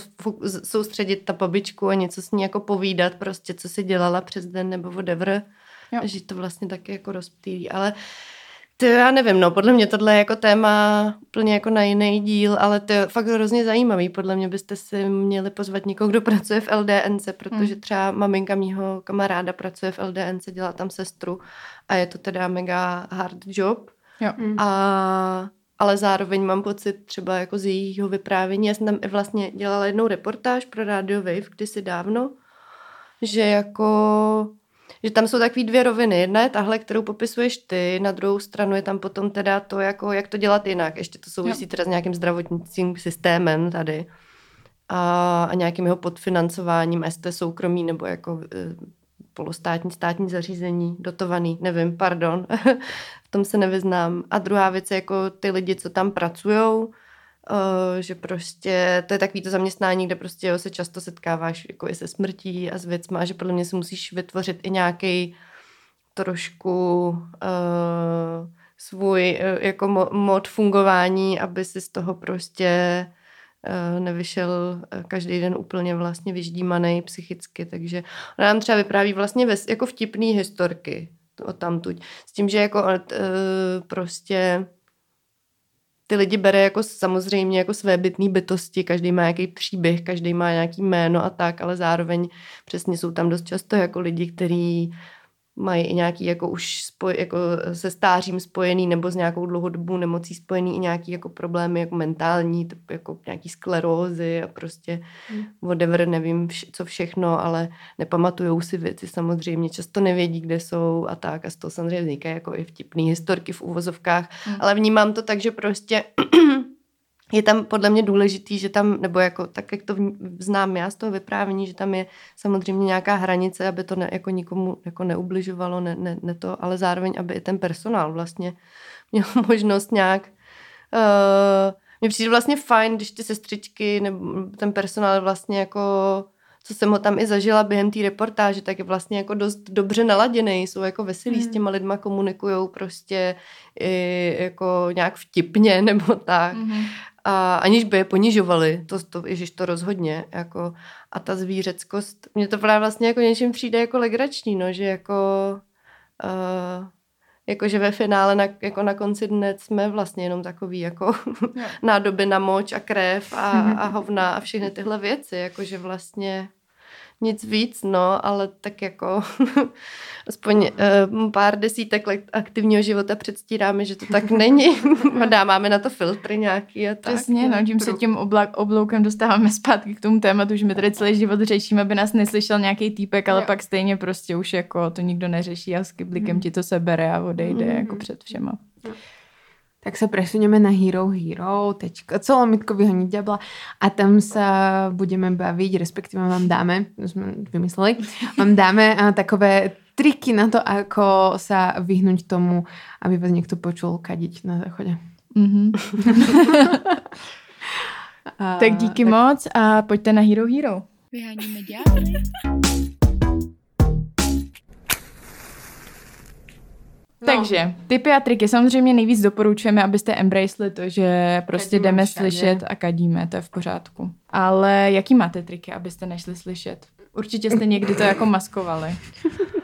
soustředit ta babičku a něco s ní jako povídat prostě, co si dělala přes den nebo whatever. Jo. Že to vlastně taky jako rozptýlí, ale uh, to já nevím, no, podle mě tohle je jako téma úplně jako na jiný díl, ale to je fakt hrozně zajímavý. Podle mě byste si měli pozvat někoho, kdo pracuje v LDNC, protože hmm. třeba maminka mýho kamaráda pracuje v LDNC, dělá tam sestru a je to teda mega hard job. Jo. Hmm. A ale zároveň mám pocit třeba jako z jejího vyprávění, já jsem tam vlastně dělala jednou reportáž pro Radio Wave kdysi dávno, že jako že tam jsou takové dvě roviny. Jedna je tahle, kterou popisuješ ty, na druhou stranu je tam potom teda to, jako, jak to dělat jinak. Ještě to souvisí jo. teda s nějakým zdravotnickým systémem tady a, a nějakým jeho podfinancováním ST soukromí nebo jako e, polostátní státní zařízení, dotovaný, nevím, pardon, v tom se nevyznám. A druhá věc je jako ty lidi, co tam pracujou, že prostě to je takový to zaměstnání, kde prostě jo, se často setkáváš jako i se smrtí a s věcma a že podle mě si musíš vytvořit i nějaký trošku uh, svůj uh, jako mo- mod fungování, aby si z toho prostě uh, nevyšel každý den úplně vlastně vyždímaný psychicky, takže ona nám třeba vypráví vlastně ves, jako vtipný historky o tamtuť. S tím, že jako uh, prostě ty lidi bere jako samozřejmě jako své bytné bytosti, každý má nějaký příběh, každý má nějaký jméno a tak, ale zároveň přesně jsou tam dost často jako lidi, kteří mají i nějaký jako už spoj, jako se stářím spojený nebo s nějakou dlouhodobou nemocí spojený i nějaký jako problémy jako mentální, jako nějaký sklerózy a prostě hmm. whatever, nevím vš- co všechno, ale nepamatujou si věci samozřejmě, často nevědí, kde jsou a tak a z toho samozřejmě vznikají jako i vtipný historky v uvozovkách, hmm. ale vnímám to tak, že prostě je tam podle mě důležitý, že tam, nebo jako tak, jak to znám já z toho vyprávění, že tam je samozřejmě nějaká hranice, aby to ne, jako nikomu jako neubližovalo, ne, ne, ne to, ale zároveň, aby i ten personál vlastně měl možnost nějak uh, mně přijde vlastně fajn, když ty sestřičky nebo ten personál vlastně jako co jsem ho tam i zažila během té reportáže, tak je vlastně jako dost dobře naladěný, jsou jako veselí mm. s hmm. těma lidma, komunikují prostě i jako nějak vtipně nebo tak. Mm a aniž by je ponižovali, to, to, ježiš, to rozhodně, jako, a ta zvířeckost, mně to právě vlastně jako něčím přijde jako legrační, no, že jako, uh, jako že ve finále na, jako na konci dne jsme vlastně jenom takový jako nádoby na moč a krev a, a hovna a všechny tyhle věci, jako že vlastně nic víc, no, ale tak jako aspoň uh, pár desítek let aktivního života předstíráme, že to tak není. Dáváme na to filtry nějaký a tak. Přesně, no, tím se tím oblak, obloukem dostáváme zpátky k tomu tématu, že my tady celý život řešíme, aby nás neslyšel nějaký týpek, ale jo. pak stejně prostě už jako to nikdo neřeší a s kyblikem mm. ti to sebere a odejde mm. jako před všema. Tak sa presunieme na Hero Hero, tečka, colomitko vyhoniť ďabla a tam sa budeme baviť, respektíve vám dáme, sme vymysleli, vám dáme a, takové triky na to, ako sa vyhnúť tomu, aby vás niekto počul kadiť na záchode. Mm-hmm. a, tak díky tak... moc a pojďte na Hero Hero. Vyháníme ďábly. No. Takže typy a triky. Samozřejmě nejvíc doporučujeme, abyste embraceli to, že prostě kadíme jdeme všade. slyšet a kadíme, to je v pořádku. Ale jaký máte triky, abyste nešli slyšet? Určitě jste někdy to jako maskovali.